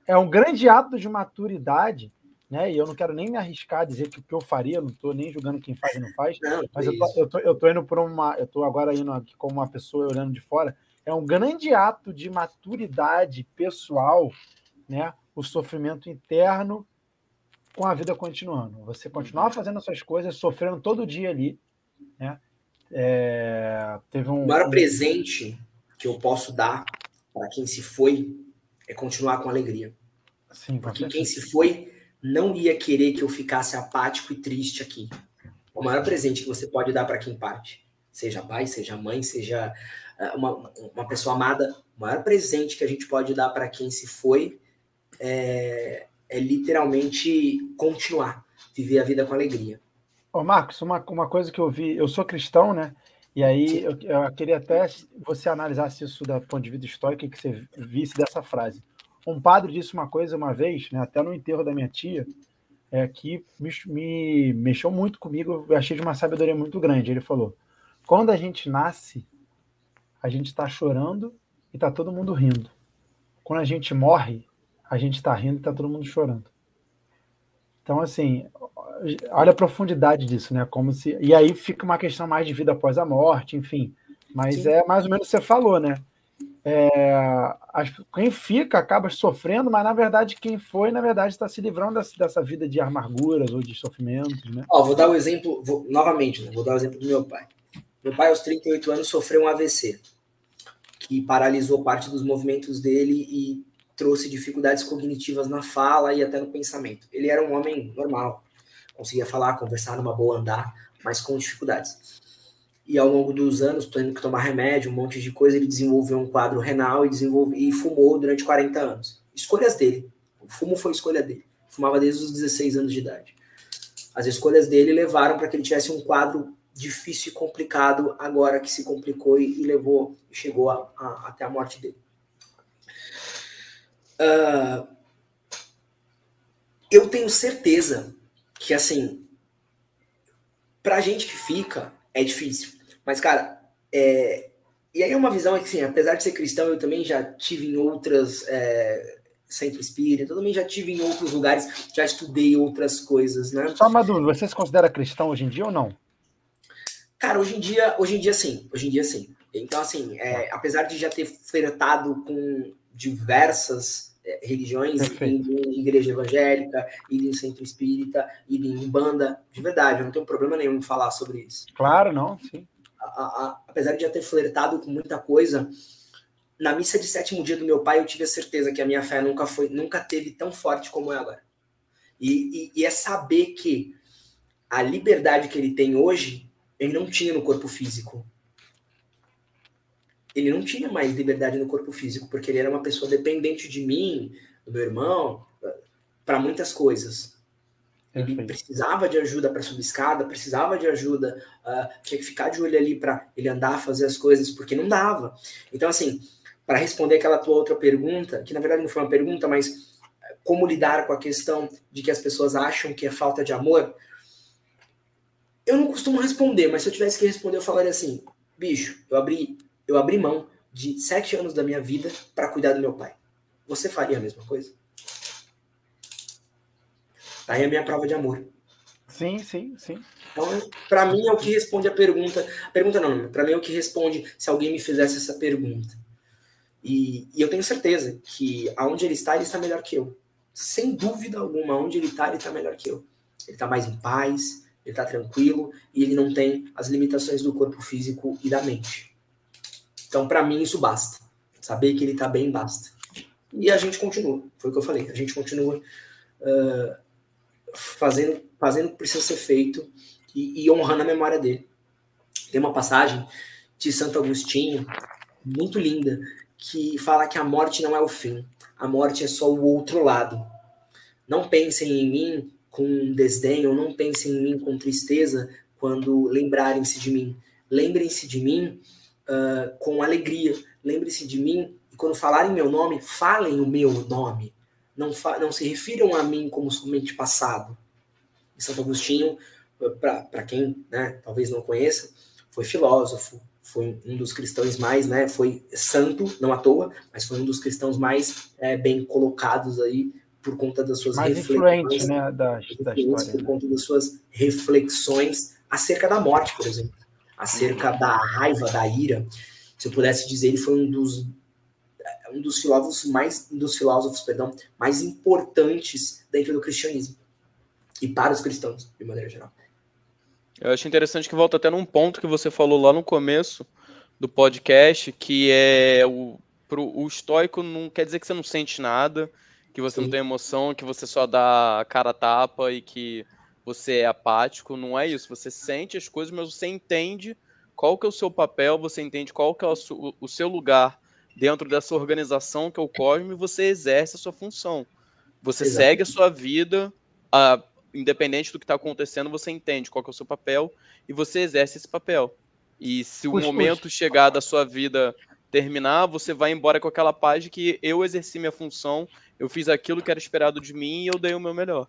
é um grande ato de maturidade, né? E eu não quero nem me arriscar a dizer que o que eu faria, não estou nem julgando quem faz e não faz, não, mas eu tô, eu, tô, eu tô indo por uma. Eu estou agora indo aqui como uma pessoa olhando de fora. É um grande ato de maturidade pessoal, né? O sofrimento interno com a vida continuando. Você continuar fazendo as suas coisas, sofrendo todo dia ali, né? É, teve um. O maior presente que eu posso dar para quem se foi é continuar com alegria. Sim, Porque quem se foi não ia querer que eu ficasse apático e triste aqui. O maior presente que você pode dar para quem parte, seja pai, seja mãe, seja ah, uma, uma pessoa amada, o maior presente que a gente pode dar para quem se foi é, é, literalmente continuar, viver a vida com alegria. Ô Marcos, uma, uma coisa que eu vi, eu sou cristão, né? E aí eu, eu queria até você analisasse isso da ponto de vista histórico e que você visse dessa frase. Um padre disse uma coisa uma vez, né, até no enterro da minha tia, é, que me, me mexeu muito comigo, eu achei de uma sabedoria muito grande. Ele falou: quando a gente nasce, a gente está chorando e está todo mundo rindo. Quando a gente morre, a gente está rindo e está todo mundo chorando. Então, assim, olha a profundidade disso, né? Como se e aí fica uma questão mais de vida após a morte, enfim. Mas Sim. é mais ou menos o que você falou, né? é, as, quem fica acaba sofrendo, mas na verdade quem foi, na verdade, está se livrando dessa, dessa, vida de amarguras ou de sofrimentos. Né? Ó, vou dar um exemplo, vou, novamente, né, vou dar o um exemplo do meu pai. Meu pai, aos 38 anos, sofreu um AVC, que paralisou parte dos movimentos dele e trouxe dificuldades cognitivas na fala e até no pensamento. Ele era um homem normal, conseguia falar, conversar numa boa andar, mas com dificuldades e ao longo dos anos, tendo que tomar remédio, um monte de coisa, ele desenvolveu um quadro renal e, desenvolve, e fumou durante 40 anos. Escolhas dele. O fumo foi escolha dele. Fumava desde os 16 anos de idade. As escolhas dele levaram para que ele tivesse um quadro difícil e complicado, agora que se complicou e, e levou, chegou a, a, até a morte dele. Uh, eu tenho certeza que, assim, pra gente que fica, é difícil. Mas, cara, é... e aí é uma visão que, assim, apesar de ser cristão, eu também já tive em outras. É... Centro espírita, eu também já tive em outros lugares, já estudei outras coisas, né? Só dúvida, você se considera cristão hoje em dia ou não? Cara, hoje em dia, hoje em dia sim, hoje em dia sim. Então, assim, é, apesar de já ter flertado com diversas é, religiões, indo em igreja evangélica, indo em centro espírita, indo em banda, de verdade, eu não tenho problema nenhum em falar sobre isso. Claro, não, sim a, a, apesar de já ter flertado com muita coisa, na missa de sétimo dia do meu pai, eu tive a certeza que a minha fé nunca foi, nunca teve tão forte como é agora. E, e, e é saber que a liberdade que ele tem hoje, ele não tinha no corpo físico. Ele não tinha mais liberdade no corpo físico, porque ele era uma pessoa dependente de mim, do meu irmão, para muitas coisas. Ele precisava de ajuda para subir escada, precisava de ajuda, uh, tinha que ficar de olho ali para ele andar, fazer as coisas, porque não dava. Então, assim, para responder aquela tua outra pergunta, que na verdade não foi uma pergunta, mas como lidar com a questão de que as pessoas acham que é falta de amor, eu não costumo responder, mas se eu tivesse que responder, eu falaria assim: bicho, eu abri, eu abri mão de sete anos da minha vida para cuidar do meu pai. Você faria a mesma coisa? Tá aí a minha prova de amor. Sim, sim, sim. Então, para mim é o que responde a pergunta. A pergunta não, para mim é o que responde se alguém me fizesse essa pergunta. E, e, eu tenho certeza que aonde ele está, ele está melhor que eu. Sem dúvida alguma, aonde ele está, ele está melhor que eu. Ele está mais em paz, ele está tranquilo e ele não tem as limitações do corpo físico e da mente. Então, para mim, isso basta. Saber que ele está bem, basta. E a gente continua. Foi o que eu falei. A gente continua. Uh, fazendo, fazendo o que precisa ser feito e, e honrando a memória dele. Tem uma passagem de Santo Agostinho, muito linda, que fala que a morte não é o fim, a morte é só o outro lado. Não pensem em mim com desdém, ou não pensem em mim com tristeza quando lembrarem-se de mim. Lembrem-se de mim uh, com alegria. Lembrem-se de mim e quando falarem meu nome, falem o meu nome não, não se refiram a mim como somente passado. E Santo Agostinho, para quem né, talvez não conheça, foi filósofo, foi um dos cristãos mais, né, foi santo, não à toa, mas foi um dos cristãos mais é, bem colocados aí por conta das suas mais reflexões, né, da, da história, por né? conta das suas reflexões acerca da morte, por exemplo, acerca da raiva, da ira. Se eu pudesse dizer, ele foi um dos um dos filósofos mais, um dos filósofos, perdão, mais importantes dentro do cristianismo e para os cristãos, de maneira geral. Eu acho interessante que volta até num ponto que você falou lá no começo do podcast, que é o, pro, o estoico não quer dizer que você não sente nada, que você Sim. não tem emoção, que você só dá a cara a tapa e que você é apático. Não é isso. Você sente as coisas, mas você entende qual que é o seu papel, você entende qual que é o, o seu lugar dentro dessa organização que é o Cosmo e você exerce a sua função. Você Exato. segue a sua vida, a, independente do que está acontecendo, você entende qual é o seu papel e você exerce esse papel. E se o momento chegar da sua vida terminar, você vai embora com aquela paz de que eu exerci minha função, eu fiz aquilo que era esperado de mim e eu dei o meu melhor.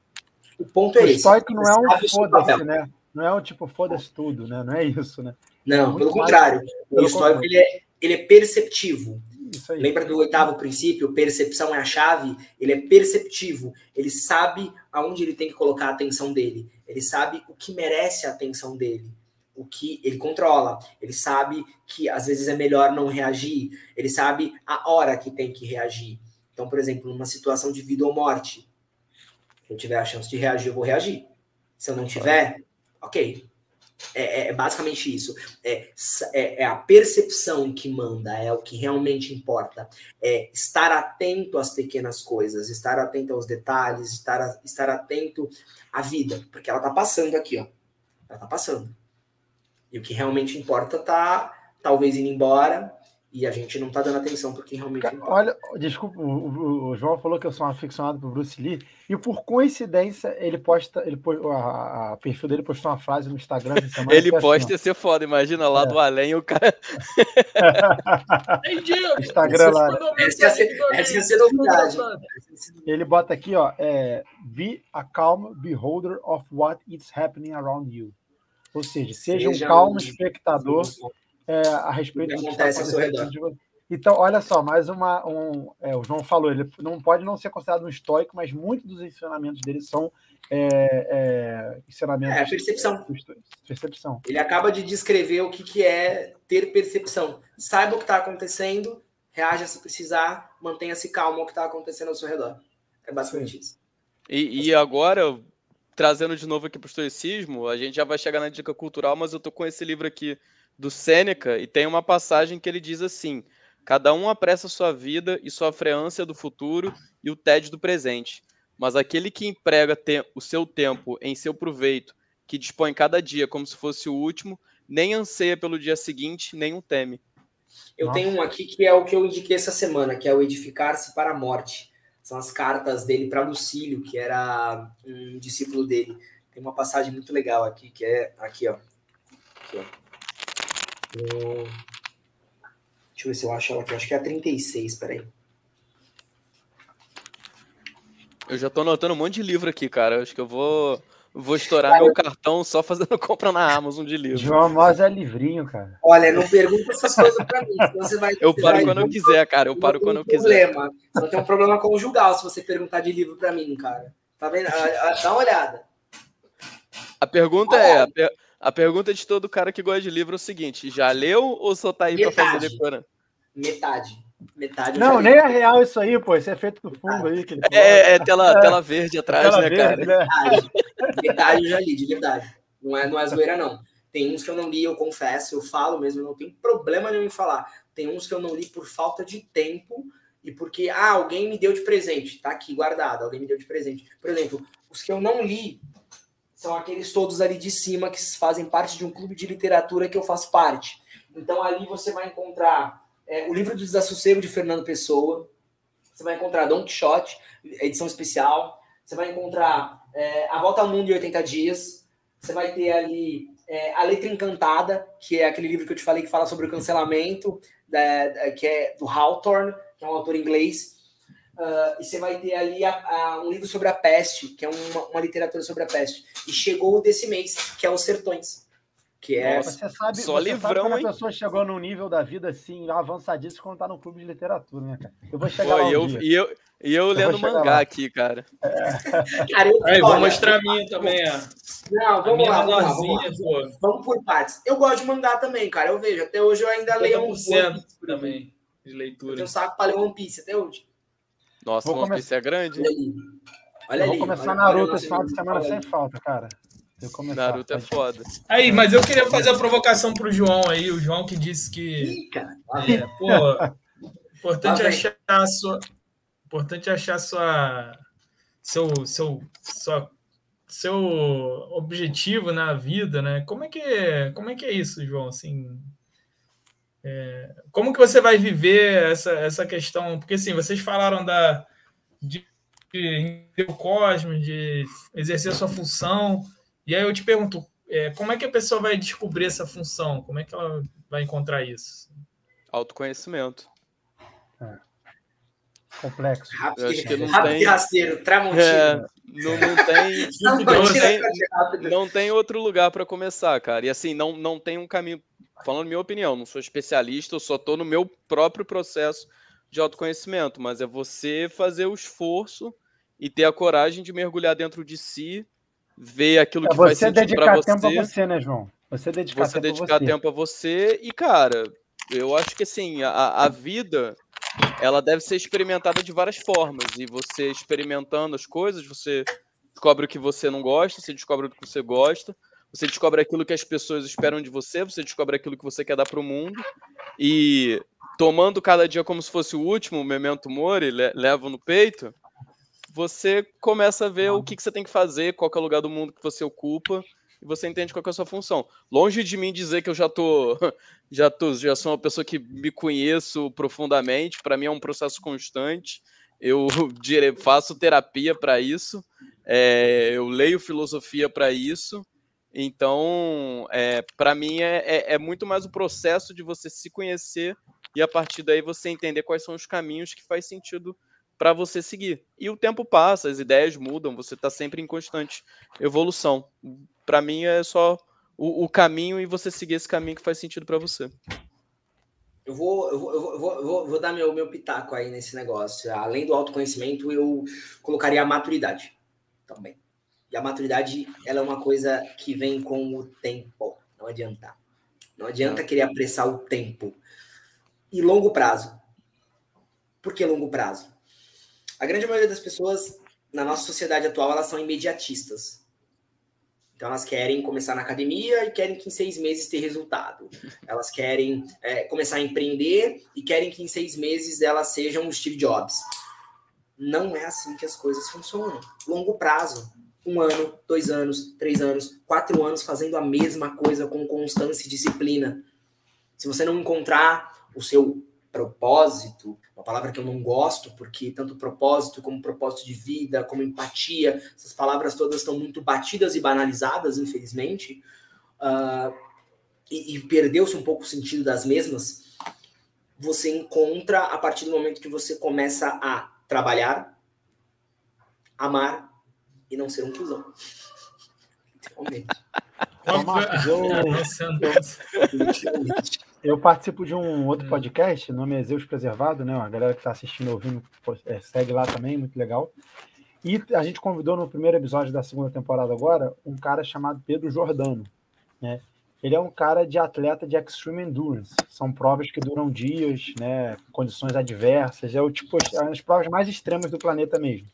O ponto é o esse. O não é um foda-se, né? Não é um tipo foda-se tudo, né? Não é isso, né? Não, é pelo contrário. O histórico ele é, ele é perceptivo. Lembra do oitavo princípio? Percepção é a chave. Ele é perceptivo. Ele sabe aonde ele tem que colocar a atenção dele. Ele sabe o que merece a atenção dele. O que ele controla. Ele sabe que às vezes é melhor não reagir. Ele sabe a hora que tem que reagir. Então, por exemplo, numa situação de vida ou morte, se eu tiver a chance de reagir, eu vou reagir. Se eu não tiver, ok, é, é, é, basicamente isso. É, é, é, a percepção que manda, é o que realmente importa. É estar atento às pequenas coisas, estar atento aos detalhes, estar, estar atento à vida, porque ela tá passando aqui, ó. Ela tá passando. E o que realmente importa tá talvez indo embora, e a gente não está dando atenção porque realmente. Olha, desculpa, o, o, João falou que eu sou um aficionado por Bruce Lee, e por coincidência, ele posta, ele a, a perfil dele postou uma frase no Instagram semana. ele é posta assim, ser foda, imagina lá é. do além o cara. <laughs> <laughs> Instagram lá. Essa ia ser novidade. Ele bota aqui, ó, é, be a calm beholder of what is happening around you. Ou seja, seja, seja um calmo espectador é, a respeito do que está acontecendo. Então, olha só, mais uma. Um, é, o João falou, ele não pode não ser considerado um estoico, mas muitos dos ensinamentos dele são é, é, ensinamentos. É, percepção. Percepção. Ele acaba de descrever o que, que é ter percepção. Saiba o que está acontecendo, reaja se precisar, mantenha-se calmo o que está acontecendo ao seu redor. É basicamente Sim. isso. E, e agora, trazendo de novo aqui para o estoicismo, a gente já vai chegar na dica cultural, mas eu tô com esse livro aqui do Sêneca e tem uma passagem que ele diz assim: Cada um apressa sua vida e sofre a ânsia do futuro e o tédio do presente. mas aquele que emprega o seu tempo em seu proveito, que dispõe cada dia como se fosse o último, nem anseia pelo dia seguinte, nem o teme. Eu Nossa. tenho um aqui que é o que eu indiquei essa semana, que é o Edificar-se para a Morte. São as cartas dele para Lucílio, que era um discípulo dele. Tem uma passagem muito legal aqui, que é aqui, ó. Aqui, ó. Deixa eu ver se eu acho ela aqui. Acho que é a 36, peraí. Eu já tô anotando um monte de livro aqui, cara. Acho que eu vou Vou estourar cara, meu cartão só fazendo <laughs> compra na Amazon de livro. João Amós é livrinho, cara. Olha, não pergunta essas coisas pra mim. Você vai, eu paro vai, quando eu quiser, cara. Eu paro quando eu quiser. Problema. Você tem um problema conjugal se você perguntar de livro pra mim, cara. Tá vendo? Dá uma olhada. A pergunta é: a, per a, pergunta de todo cara que gosta de livro é o seguinte: já leu ou só tá aí Metade. pra fazer decorando? Metade. Metade não, nem é real isso aí, pô. Isso é feito do fundo aí. Que é, é, tela, é, tela verde atrás, tela né, verde, cara? Né? Metade. metade eu já li, de verdade. Não é, não é zoeira, não. Tem uns que eu não li, eu confesso, eu falo mesmo, não tenho problema nenhum em falar. Tem uns que eu não li por falta de tempo e porque, ah, alguém me deu de presente. Tá aqui guardado, alguém me deu de presente. Por exemplo, os que eu não li são aqueles todos ali de cima que fazem parte de um clube de literatura que eu faço parte. Então ali você vai encontrar é, o livro do Desassossego de Fernando Pessoa. Você vai encontrar Don Quixote, edição especial. Você vai encontrar é, A Volta ao Mundo em 80 Dias. Você vai ter ali é, A Letra Encantada, que é aquele livro que eu te falei que fala sobre o cancelamento, da, da, que é do Hawthorne, que é um autor inglês. Uh, e você vai ter ali a, a, um livro sobre a peste, que é uma, uma literatura sobre a peste. E chegou desse mês, que é Os Sertões. Que é Nossa, você sabe, só você livrão, sabe quando a pessoa chegou num nível da vida assim, avançadíssimo, quando tá no clube de literatura, né, cara? Eu vou chegar Pô, lá. Um eu, e eu, e eu, eu lendo mangá lá. aqui, cara. É. <laughs> cara eu, Aí, vou mostrar a minha também, ó. Não, vamos lá, vamos, lá, vamos, vamos por partes. Eu gosto de mangá também, cara. Eu vejo. Até hoje eu ainda leio um também de leitura. Eu tenho um saco para ler One Piece até hoje. Nossa, vou One começar... Piece é grande. Olha ali. Olha ali. Vou começar olha, Naruto esse final de semana sem falta, cara. Naruto é foda. Aí, mas eu queria fazer a provocação pro João aí, o João que disse que. Ih, cara. É, pô, <laughs> importante achar a sua. Importante achar sua. Seu, seu, sua, seu objetivo na vida, né? Como é que é, como é, que é isso, João? Assim, é, como que você vai viver essa, essa questão? Porque assim, vocês falaram da de, de, de o cosmos, de exercer a sua função. E aí eu te pergunto, é, como é que a pessoa vai descobrir essa função? Como é que ela vai encontrar isso? Autoconhecimento. É. Complexo. Rápido, acho que não rápido tem... rasteiro, tramontina. É, não, não, tem, <laughs> não, tem, <laughs> não tem outro lugar para começar, cara. E assim, não, não tem um caminho. Falando minha opinião, não sou especialista, eu só estou no meu próprio processo de autoconhecimento, mas é você fazer o esforço e ter a coragem de mergulhar dentro de si ver aquilo é, que faz sentido para você. Tempo a você, né, João? Você dedicar, você tempo, dedicar você. tempo a você e, cara, eu acho que assim, a, a vida ela deve ser experimentada de várias formas. E você experimentando as coisas, você descobre o que você não gosta, você descobre o que você gosta, você descobre aquilo que as pessoas esperam de você, você descobre aquilo que você quer dar para o mundo. E tomando cada dia como se fosse o último, memento mori, levo no peito, você começa a ver o que, que você tem que fazer, qual é o lugar do mundo que você ocupa, e você entende qual é a sua função. Longe de mim dizer que eu já tô, <laughs> já tô, já sou uma pessoa que me conheço profundamente, para mim é um processo constante. Eu faço terapia para isso, é, eu leio filosofia para isso. Então, é, para mim é, é, é muito mais o processo de você se conhecer e a partir daí você entender quais são os caminhos que faz sentido para você seguir. E o tempo passa, as ideias mudam, você está sempre em constante evolução. Para mim é só o, o, caminho e você seguir esse caminho que faz sentido para você. Eu vou, eu vou, eu vou, eu vou, vou, dar meu, meu pitaco aí nesse negócio. Além do autoconhecimento, eu colocaria a maturidade também. E a maturidade, ela é uma coisa que vem com o tempo. Não adianta. Não adianta querer apressar o tempo. E longo prazo. Por que longo prazo? A grande maioria das pessoas na nossa sociedade atual, elas são imediatistas. Então, elas querem começar na academia e querem que em seis meses ter resultado. Elas querem é, começar a empreender e querem que em seis meses elas sejam Steve Jobs. Não é assim que as coisas funcionam. Longo prazo, um ano, dois anos, três anos, quatro anos fazendo a mesma coisa com constância e disciplina. Se você não encontrar o seu propósito, uma palavra que eu não gosto, porque tanto propósito como propósito de vida, como empatia, essas palavras todas estão muito batidas e banalizadas, infelizmente, uh, e, e perdeu-se um pouco o sentido das mesmas. Você encontra a partir do momento que você começa a trabalhar, amar e não ser um cuzão. Literalmente. <laughs> eu, <laughs> eu participo de um outro hum. podcast, nome é Zeus Preservado, né? A galera que está assistindo, ouvindo, é, segue lá também, muito legal. E a gente convidou no primeiro episódio da segunda temporada agora um cara chamado Pedro Jordano, né? Ele é um cara de atleta de extreme endurance. São provas que duram dias, né? Condições adversas. É o tipo as provas mais extremas do planeta mesmo,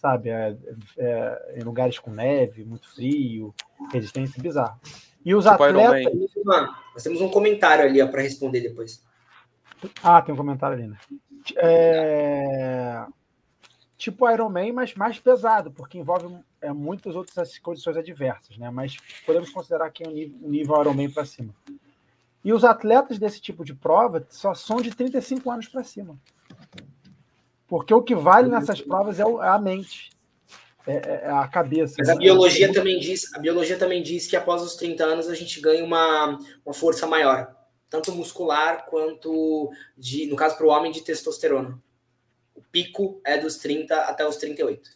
sabe? É, é, em lugares com neve, muito frio, resistência bizarra. E os tipo atletas. Nós temos um comentário ali para responder depois. Ah, tem um comentário ali, né? É... Tipo Iron Man, mas mais pesado, porque envolve é, muitas outras condições adversas, né? Mas podemos considerar que é um nível, um nível Iron Man para cima. E os atletas desse tipo de prova só são de 35 anos para cima. Porque o que vale nessas provas é, é a mente. É, é, é, a cabeça. Mas a biologia também diz, a biologia também diz que após os 30 anos a gente ganha uma, uma força maior, tanto muscular quanto de, no caso para o homem, de testosterona. O pico é dos 30 até os 38.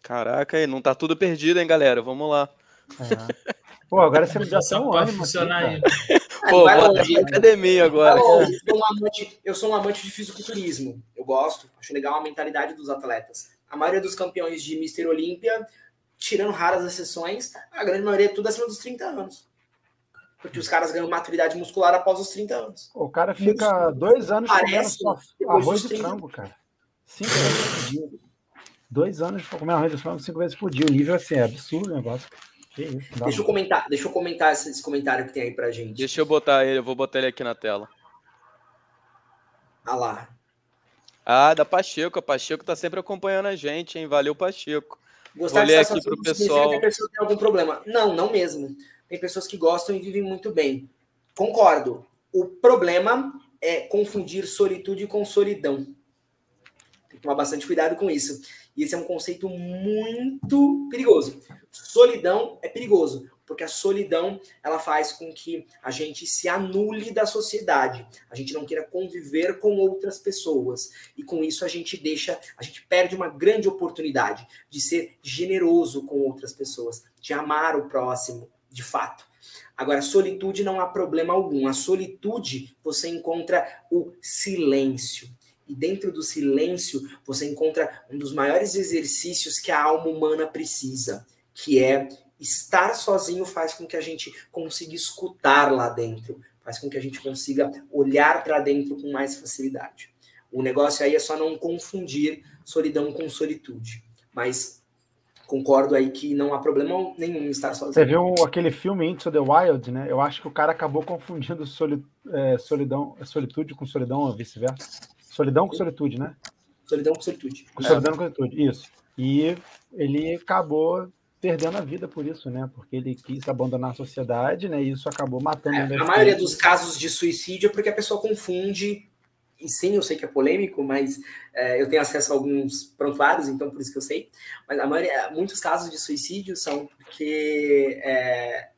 Caraca, aí não tá tudo perdido, hein, galera? Vamos lá. É. Pô, agora você já tá um funcionar aí. Pô, vai academia agora. Eu sou, um amante, eu sou um amante de fisiculturismo. Eu gosto, acho legal a mentalidade dos atletas a maioria dos campeões de Mister Olímpia, tirando raras exceções, a grande maioria é tudo acima dos 30 anos. Porque os caras ganham maturidade muscular após os 30 anos. O cara fica dois anos comendo só arroz de frango, cara. Cinco vezes por dia. Dois anos comendo arroz de frango cinco vezes por dia. O nível assim, é absurdo o negócio. Isso, deixa eu comentar, deixa eu comentar esse, esse, comentário que tem aí pra gente. Deixa eu botar ele, eu vou botar ele aqui na tela. Ah lá. Ah, da Pacheco. A Pacheco tá sempre acompanhando a gente, hein? Valeu, Pacheco. Gostar Vou ler aqui pro pessoal. Que a pessoa tem algum problema. Não, não mesmo. Tem pessoas que gostam e vivem muito bem. Concordo. O problema é confundir solitude com solidão. Tem que tomar bastante cuidado com isso. E esse é um conceito muito perigoso. Solidão é perigoso, porque a solidão ela faz com que a gente se anule da sociedade, a gente não queira conviver com outras pessoas e com isso a gente deixa, a gente perde uma grande oportunidade de ser generoso com outras pessoas, de amar o próximo, de fato. Agora, solitude não há problema algum. A solitude você encontra o silêncio. E dentro do silêncio você encontra um dos maiores exercícios que a alma humana precisa, que é estar sozinho faz com que a gente consiga escutar lá dentro, faz com que a gente consiga olhar para dentro com mais facilidade. O negócio aí é só não confundir solidão com solitude. Mas concordo aí que não há problema nenhum em estar sozinho. Você viu aquele filme Into the Wild, né? Eu acho que o cara acabou confundindo soli, é, solidão, solitude com solidão ou vice-versa. Solidão com solitude, né? Solidão com solitude. Com solidão é. com solitude, isso. E ele acabou perdendo a vida por isso, né? Porque ele quis abandonar a sociedade, né? E isso acabou matando. É, a maioria dos casos de suicídio é porque a pessoa confunde. E sim, eu sei que é polêmico, mas é, eu tenho acesso a alguns prontuários, então por isso que eu sei. Mas a maioria, muitos casos de suicídio são porque é,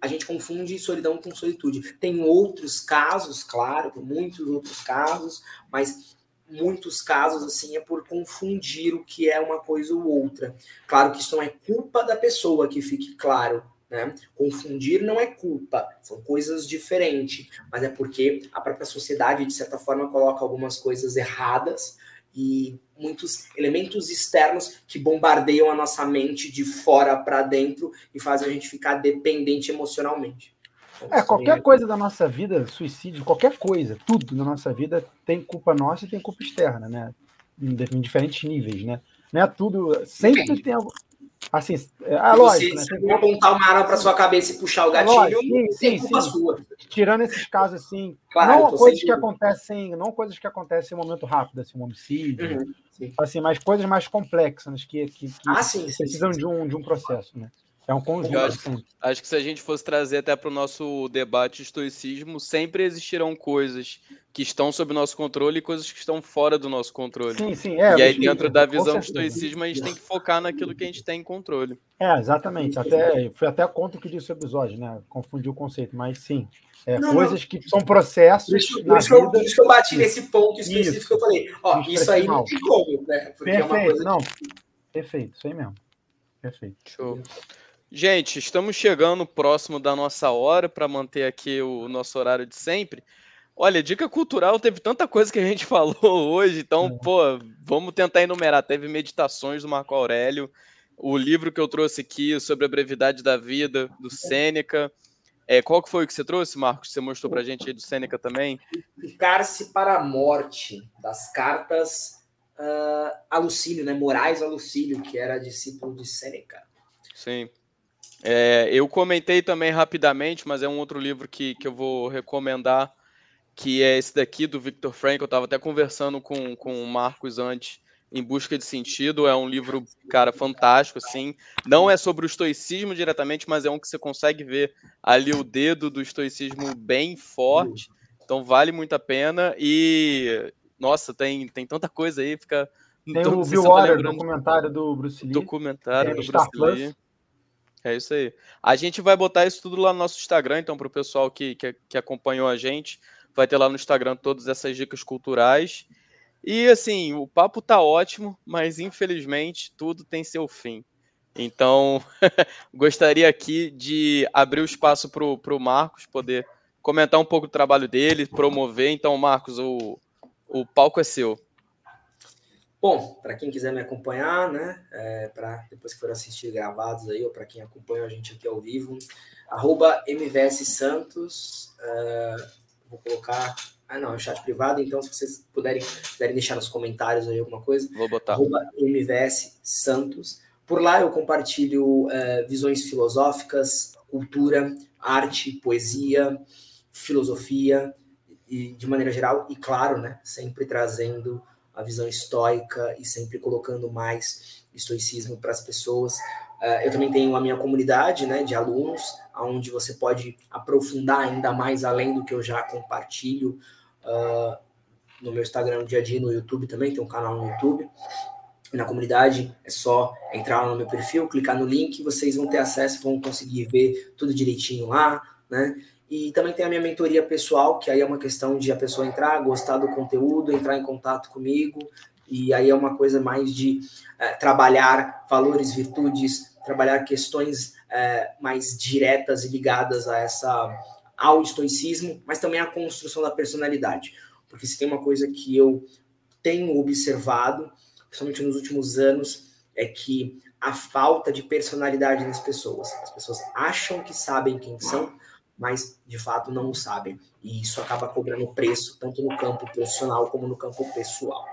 a gente confunde solidão com solitude. Tem outros casos, claro, muitos outros casos, mas muitos casos assim é por confundir o que é uma coisa ou outra. Claro que isso não é culpa da pessoa, que fique claro. Né? Confundir não é culpa, são coisas diferentes, mas é porque a própria sociedade, de certa forma, coloca algumas coisas erradas e muitos elementos externos que bombardeiam a nossa mente de fora para dentro e fazem a gente ficar dependente emocionalmente. É, qualquer coisa da nossa vida, suicídio, qualquer coisa, tudo na nossa vida tem culpa nossa e tem culpa externa, né? Em, diferentes níveis, né? Não é tudo. Sempre tem algo. Assim, é ah, lógico, você, né? Você apontar uma arma para sua cabeça e puxar o gatilho, lógico, sim, sim, sim. sua. Tirando esses casos assim, claro, não coisas que acontecem, não coisas que acontecem em um momento rápido, assim, um homicídio, uhum, assim, mas coisas mais complexas que, que, que ah, sim, precisam de um de um processo, né? É um conjunto. Acho, assim. acho, que se a gente fosse trazer até para o nosso debate de estoicismo, sempre existirão coisas que estão sob nosso controle e coisas que estão fora do nosso controle. Sim, sim. É, e aí, dentro da visão do estoicismo, a gente tem que focar naquilo que a gente tem em controle. É, exatamente. Até, foi até contra o que disse o episódio, né? Confundiu o conceito, mas sim. É, não, coisas não. que são processos. Por isso, por isso, por isso que eu bati nesse ponto específico isso. eu falei, ó, isso aí não tem como, né? Porque Perfeito, é uma coisa não. Que... Perfeito, isso aí mesmo. Perfeito. Show. Gente, estamos chegando próximo da nossa hora para manter aqui o nosso horário de sempre. Olha, dica cultural teve tanta coisa que a gente <laughs> falou hoje, então, é. pô, vamos tentar enumerar. Teve meditações do Marco Aurélio, o livro que eu trouxe aqui sobre a brevidade da vida, do Sêneca. É, qual que foi o que você trouxe, Marcos? Você mostrou para a gente aí do Sêneca também? Ficar-se para a morte, das cartas uh, a Lucílio, né? Moraes a Lucílio, que era discípulo de Sêneca. Sim. É, eu comentei também rapidamente, mas é um outro livro que, que eu vou recomendar, que é esse daqui, do Victor Frank. Eu estava até conversando com, com o Marcos antes, Em Busca de Sentido. É um livro, cara, fantástico, assim. Não é sobre o estoicismo diretamente, mas é um que você consegue ver ali o dedo do estoicismo bem forte. Então vale muito a pena. E, nossa, tem, tem tanta coisa aí, fica... Tem o <laughs> Bill Water, documentário do Bruce Lee. Documentário do Bruce Lee. É isso aí. A gente vai botar isso tudo lá no nosso Instagram, então, para o pessoal que, que, que, acompanhou a gente, vai ter lá no Instagram todas essas dicas culturais. E assim, o papo tá ótimo, mas infelizmente tudo tem seu fim. Então, <laughs> gostaria aqui de abrir o espaço para o Marcos poder comentar um pouco do trabalho dele, promover. Então, Marcos, o, o palco é seu. Bom, para quem quiser me acompanhar, né, é, para depois que for assistir gravados aí, ou para quem acompanha a gente aqui ao vivo, arroba MVS Santos, uh, vou colocar, ah não, é chat privado, então se vocês puderem, puderem deixar nos comentários aí alguma coisa, vou botar. arroba MVS Santos, por lá eu compartilho uh, visões filosóficas, cultura, arte, poesia, filosofia, e de maneira geral, e claro, né, sempre trazendo a visão estoica e sempre colocando mais estoicismo para as pessoas. Uh, eu também tenho a minha comunidade né, de alunos, onde você pode aprofundar ainda mais além do que eu já compartilho uh, no meu Instagram, no dia a dia, no YouTube também, tem um canal no YouTube. Na comunidade é só entrar no meu perfil, clicar no link, vocês vão ter acesso, vão conseguir ver tudo direitinho lá, né? E também tem a minha mentoria pessoal, que aí é uma questão de a pessoa entrar, gostar do conteúdo, entrar em contato comigo. E aí é uma coisa mais de é, trabalhar valores, virtudes, trabalhar questões é, mais diretas e ligadas a essa ao estoicismo, mas também à construção da personalidade. Porque se tem uma coisa que eu tenho observado, principalmente nos últimos anos, é que a falta de personalidade nas pessoas. As pessoas acham que sabem quem são, mas de fato não o sabem. E isso acaba cobrando preço, tanto no campo profissional como no campo pessoal.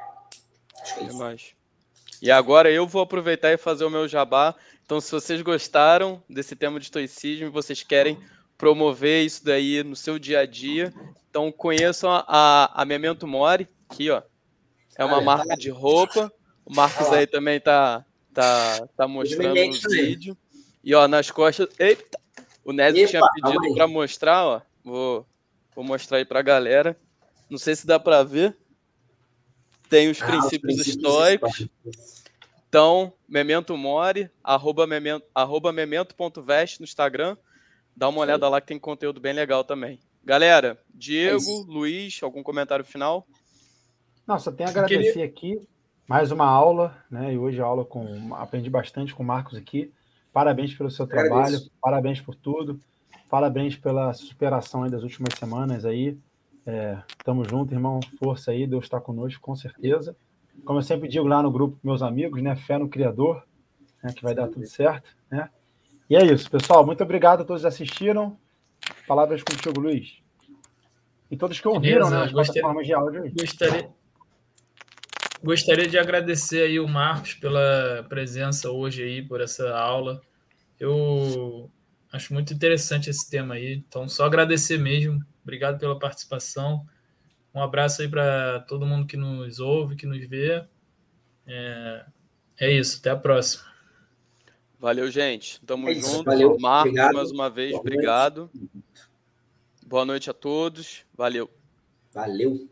Acho que é isso. E agora eu vou aproveitar e fazer o meu jabá. Então, se vocês gostaram desse tema de estoicismo e vocês querem promover isso daí no seu dia a dia, então conheçam a, a Memento Mori, aqui, ó. É uma marca de roupa. O Marcos aí também tá, tá, tá mostrando no vídeo. E ó, nas costas. Eita! O Nézio tinha pedido para mostrar, ó. Vou, vou mostrar aí para a galera. Não sei se dá para ver. Tem os ah, princípios, princípios estoicos. Então, Memento Mori, arroba memento, arroba memento.vest no Instagram. Dá uma olhada Sim. lá que tem conteúdo bem legal também. Galera, Diego, é Luiz, algum comentário final? Não, só tenho a agradecer queria... aqui. Mais uma aula, né? E hoje a aula com. Aprendi bastante com o Marcos aqui. Parabéns pelo seu trabalho, Agradeço. parabéns por tudo, parabéns pela superação aí das últimas semanas aí. É, tamo junto, irmão. Força aí, Deus está conosco, com certeza. Como eu sempre digo lá no grupo meus amigos, né? Fé no Criador, né, que vai dar tudo certo, né? E é isso, pessoal. Muito obrigado a todos que assistiram. Palavras contigo, Luiz. E todos que ouviram, Beleza, né? As gostaria, plataformas de áudio. Gostaria, gostaria de agradecer aí o Marcos pela presença hoje aí, por essa aula. Eu acho muito interessante esse tema aí, então só agradecer mesmo. Obrigado pela participação. Um abraço aí para todo mundo que nos ouve, que nos vê. É, é isso, até a próxima. Valeu, gente. Tamo É isso, junto. valeu. Marcos, Obrigado. mais uma vez, Boa noite. obrigado. Boa noite a todos. Valeu. Valeu.